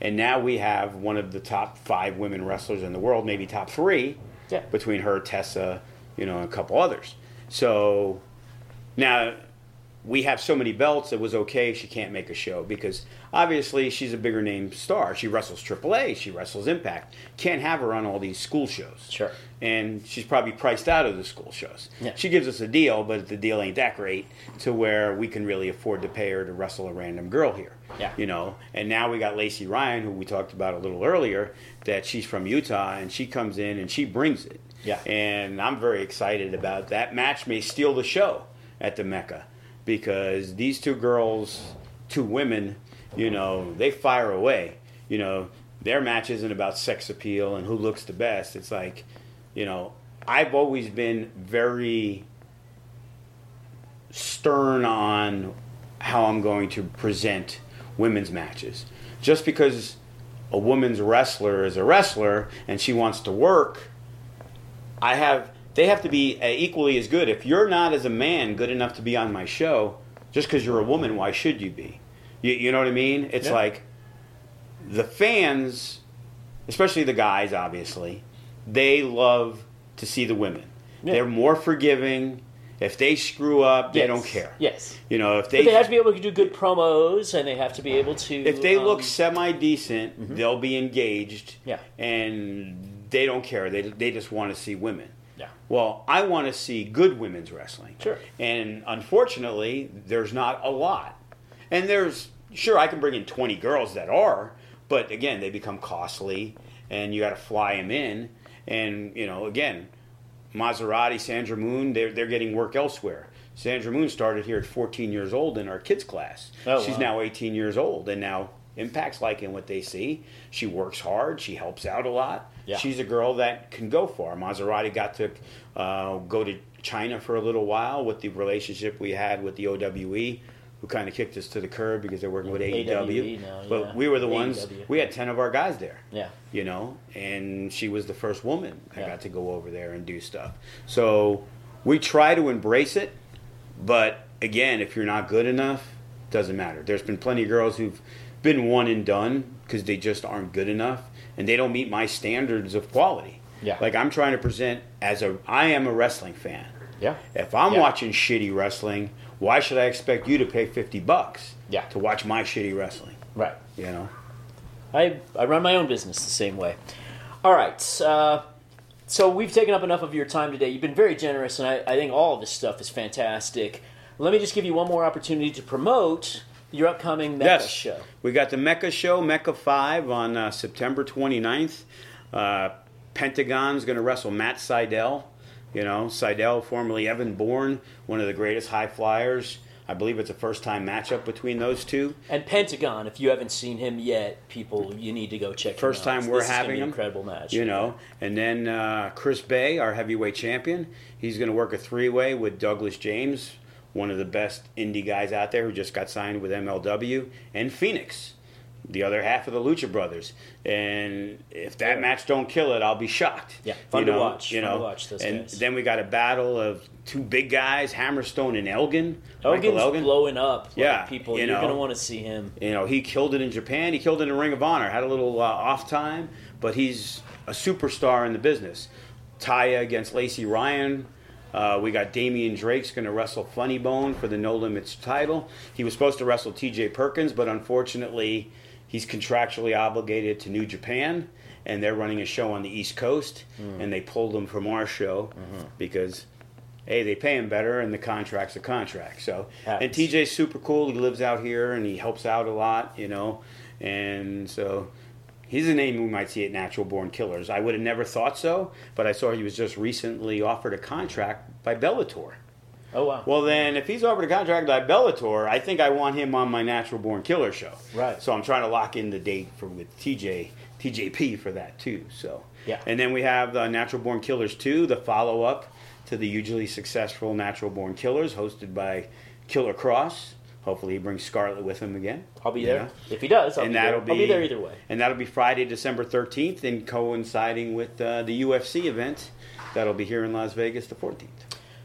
and now we have one of the top five women wrestlers in the world, maybe top three, Yeah. between her, Tessa, you know, and a couple others. So now we have so many belts, it was okay she can't make a show because obviously she's a bigger name star. She wrestles AAA, she wrestles Impact. Can't have her on all these school shows. Sure. And she's probably priced out of the school shows. Yeah. She gives us a deal, but the deal ain't that great to where we can really afford to pay her to wrestle a random girl here. Yeah. You know, and now we got Lacey Ryan, who we talked about a little earlier, that she's from Utah and she comes in and she brings it. Yeah. And I'm very excited about that. Match may steal the show at the Mecca because these two girls, two women, you know, they fire away. You know, their match isn't about sex appeal and who looks the best. It's like, you know, I've always been very stern on how I'm going to present women's matches. Just because a woman's wrestler is a wrestler and she wants to work, I have they have to be uh, equally as good. If you're not as a man good enough to be on my show, just because you're a woman, why should you be? You, you know what I mean? It's Yeah. like the fans, especially the guys, obviously, they love to see the women. Yeah. They're more forgiving. If they screw up, they Yes. don't care. Yes. You know, if But they, they have to be able to do good promos, and they have to be able to. if they look um, semi decent, they'll be engaged. Yeah. And they don't care. They they just want to see women. Yeah. Well, I want to see good women's wrestling. Sure. And unfortunately, there's not a lot. And there's sure, I can bring in 20 girls that are, but again, they become costly, and you got to fly them in. And, you know, again, Maserati, Sandra Moon, they're, they're getting work elsewhere. Sandra Moon started here at 14 years old in our kids class. Oh, She's wow. now 18 years old, and now Impact's liking what they see. She works hard. She helps out a lot. Yeah. She's a girl that can go far. Maserati got to uh, go to China for a little while with the relationship we had with the OWE, who kind of kicked us to the curb because they're working with AEW. Now, but yeah. we were the ones. AEW. We had 10 of our guys there Yeah. you know, and she was the first woman that Yeah. got to go over there and do stuff. So we try to embrace it, but again, if you're not good enough, doesn't matter. There's been plenty of girls who've been one and done because they just aren't good enough and they don't meet my standards of quality. Yeah. Like I'm trying to present as a I am a wrestling fan. Yeah. If I'm Yeah. watching shitty wrestling, why should I expect you to pay 50 bucks Yeah. to watch my shitty wrestling, Right. you know? I, I run my own business the same way. All right. Uh, so we've taken up enough of your time today. You've been very generous, and I, I think all of this stuff is fantastic. Let me just give you one more opportunity to promote your upcoming Mecca yes. show. We got the Mecca show, Mecca 5, on uh, September 29th. Uh, Pentagon's going to wrestle Matt Sydal. You know, Sydal, formerly Evan Bourne, one of the greatest high flyers. I believe it's a first time matchup between those two. And Pentagon, if you haven't seen him yet, people, you need to go check him First time we're This having an incredible match. You know, and then uh, Chris Bey, our heavyweight champion, he's going to work a three way with Douglas James, one of the best indie guys out there who just got signed with MLW, and Phoenix, the other half of the Lucha Brothers. And if that Yeah. match don't kill it, I'll be shocked. Yeah, fun you to know, watch, You fun know, to watch those and then we got a battle of two big guys, Hammerstone and Elgin. Elgin's Elgin. blowing up. Like, Yeah, people, you you're know. going to want to see him. You know, he killed it in Japan. He killed it in Ring of Honor. Had a little uh, off time, but he's a superstar in the business. Taya against Lacey Ryan. Uh, we got Damian Drake's going to wrestle Funny Bone for the No Limits title. He was supposed to wrestle T.J. Perkins, but unfortunately, he's contractually obligated to New Japan, and they're running a show on the East Coast, and they pulled him from our show because hey, they pay him better, and the contract's a contract. So, and Happens. TJ's super cool. He lives out here, and he helps out a lot, you know. And so, he's a name we might see at Natural Born Killers. I would have never thought so, but I saw he was just recently offered a contract by Bellator. Oh, wow. Well, then, if he's offered a contract by Bellator, I think I want him on my Natural Born Killer show. Right. So I'm trying to lock in the date for with TJ TJP for that too. So Yeah. And then we have the Natural Born Killers 2, the follow up to the hugely successful Natural Born Killers, hosted by Killer Kross. Hopefully, he brings Scarlett with him again. I'll be there. know? If he does, I'll, and be, there. that'll be I'll be there either way. And that'll be Friday, December 13th, and coinciding with uh, the UFC event that'll be here in Las Vegas the 14th.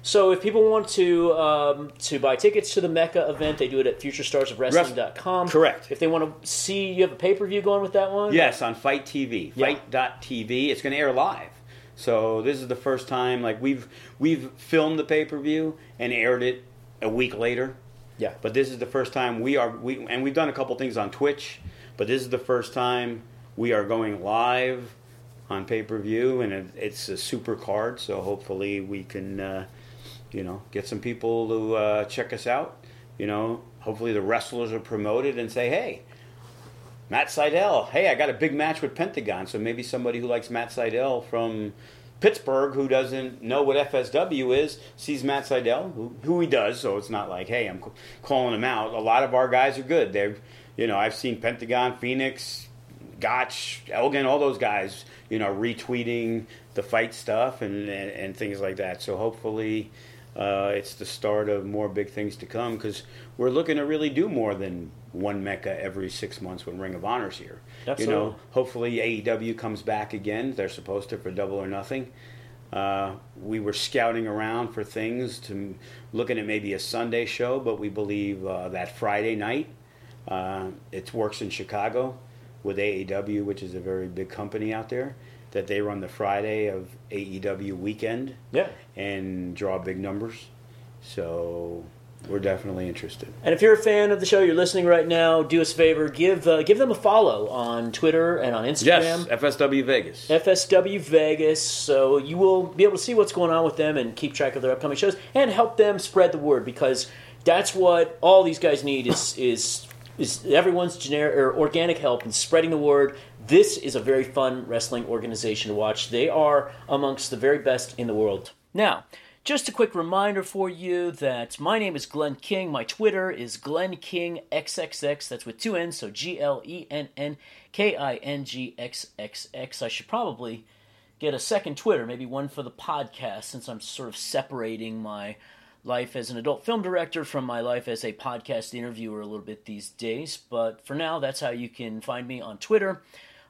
So if people want to um, to buy tickets to the Mecca event, they do it at futurestarsofwrestling.com. Correct. If they want to see, you have a pay per view going with that one. Yes, on FITE TV, Yeah. FITE.tv. It's going to air live. So this is the first time like we've we've filmed the pay per view and aired it a week later. Yeah. But this is the first time we are we and we've done a couple things on Twitch, but this is the first time we are going live on pay per view, and it, it's a super card. So hopefully we can, uh, you know, get some people to uh, check us out. You know, hopefully the wrestlers are promoted and say, hey. Matt Sydal. Hey, I got a big match with Pentagon, so maybe somebody who likes Matt Sydal from Pittsburgh who doesn't know what FSW is sees Matt Sydal, who, who he does. So it's not like, hey, I'm calling him out. A lot of our guys are good. They're, you know, I've seen Pentagon, Phoenix, Gotch, Elgin, all those guys, you know, retweeting the fight stuff and and, and things like that. So hopefully. Uh, it's the start of more big things to come because we're looking to really do more than one Mecca every six months when Ring of Honor's here. You know, hopefully AEW comes back again. They're supposed to for Double or Nothing. Uh, we were scouting around for things to looking at maybe a Sunday show, but we believe uh, that Friday night uh, it works in Chicago with AEW, which is a very big company out there. That they run the Friday of AEW weekend Yeah. and draw big numbers. So we're definitely interested. And if you're a fan of the show, you're listening right now, do us a favor, give uh, give them a follow on Twitter and on Instagram. Yes, FSW Vegas. FSW Vegas, so you will be able to see what's going on with them and keep track of their upcoming shows and help them spread the word because that's what all these guys need is is is everyone's generic or organic help in spreading the word. This is a very fun wrestling organization to watch. They are amongst the very best in the world. Now, just a quick reminder for you that my name is Glenn King. My Twitter is Glenn King XXX. That's with two N's, so G L E N N K I N G X X X. I should probably get a second Twitter, maybe one for the podcast, since I'm sort of separating my life as an adult film director from my life as a podcast interviewer a little bit these days. But for now, that's how you can find me on Twitter.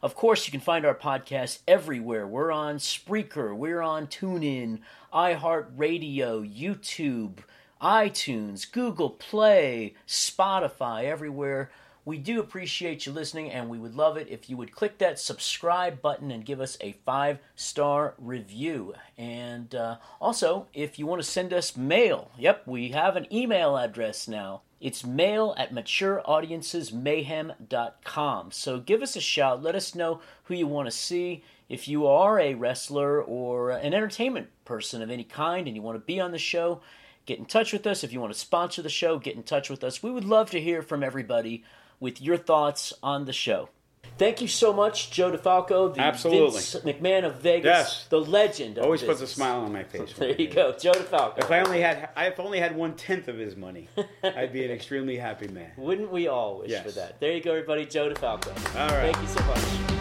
Of course, you can find our podcast everywhere. We're on Spreaker, we're on TuneIn, iHeartRadio, YouTube, iTunes, Google Play, Spotify, everywhere. We do appreciate you listening, and we would love it if you would click that subscribe button and give us a five star review. And uh, also, if you want to send us mail, yep, we have an email address now. It's mail at matureaudiencesmayhem.com. So give us a shout. Let us know who you want to see. If you are a wrestler or an entertainment person of any kind and you want to be on the show, get in touch with us. If you want to sponsor the show, get in touch with us. We would love to hear from everybody with your thoughts on the show. Thank you so much, Joe DeFalco, the Absolutely. Vince McMahon of Vegas, Yes. the legend. Of Always business. puts a smile on my face. There you go, Joe DeFalco. If I only had, if only had one tenth of his money, I'd be an extremely happy man. Wouldn't we all wish Yes. for that? There you go, everybody. Joe DeFalco. All right. Thank you so much.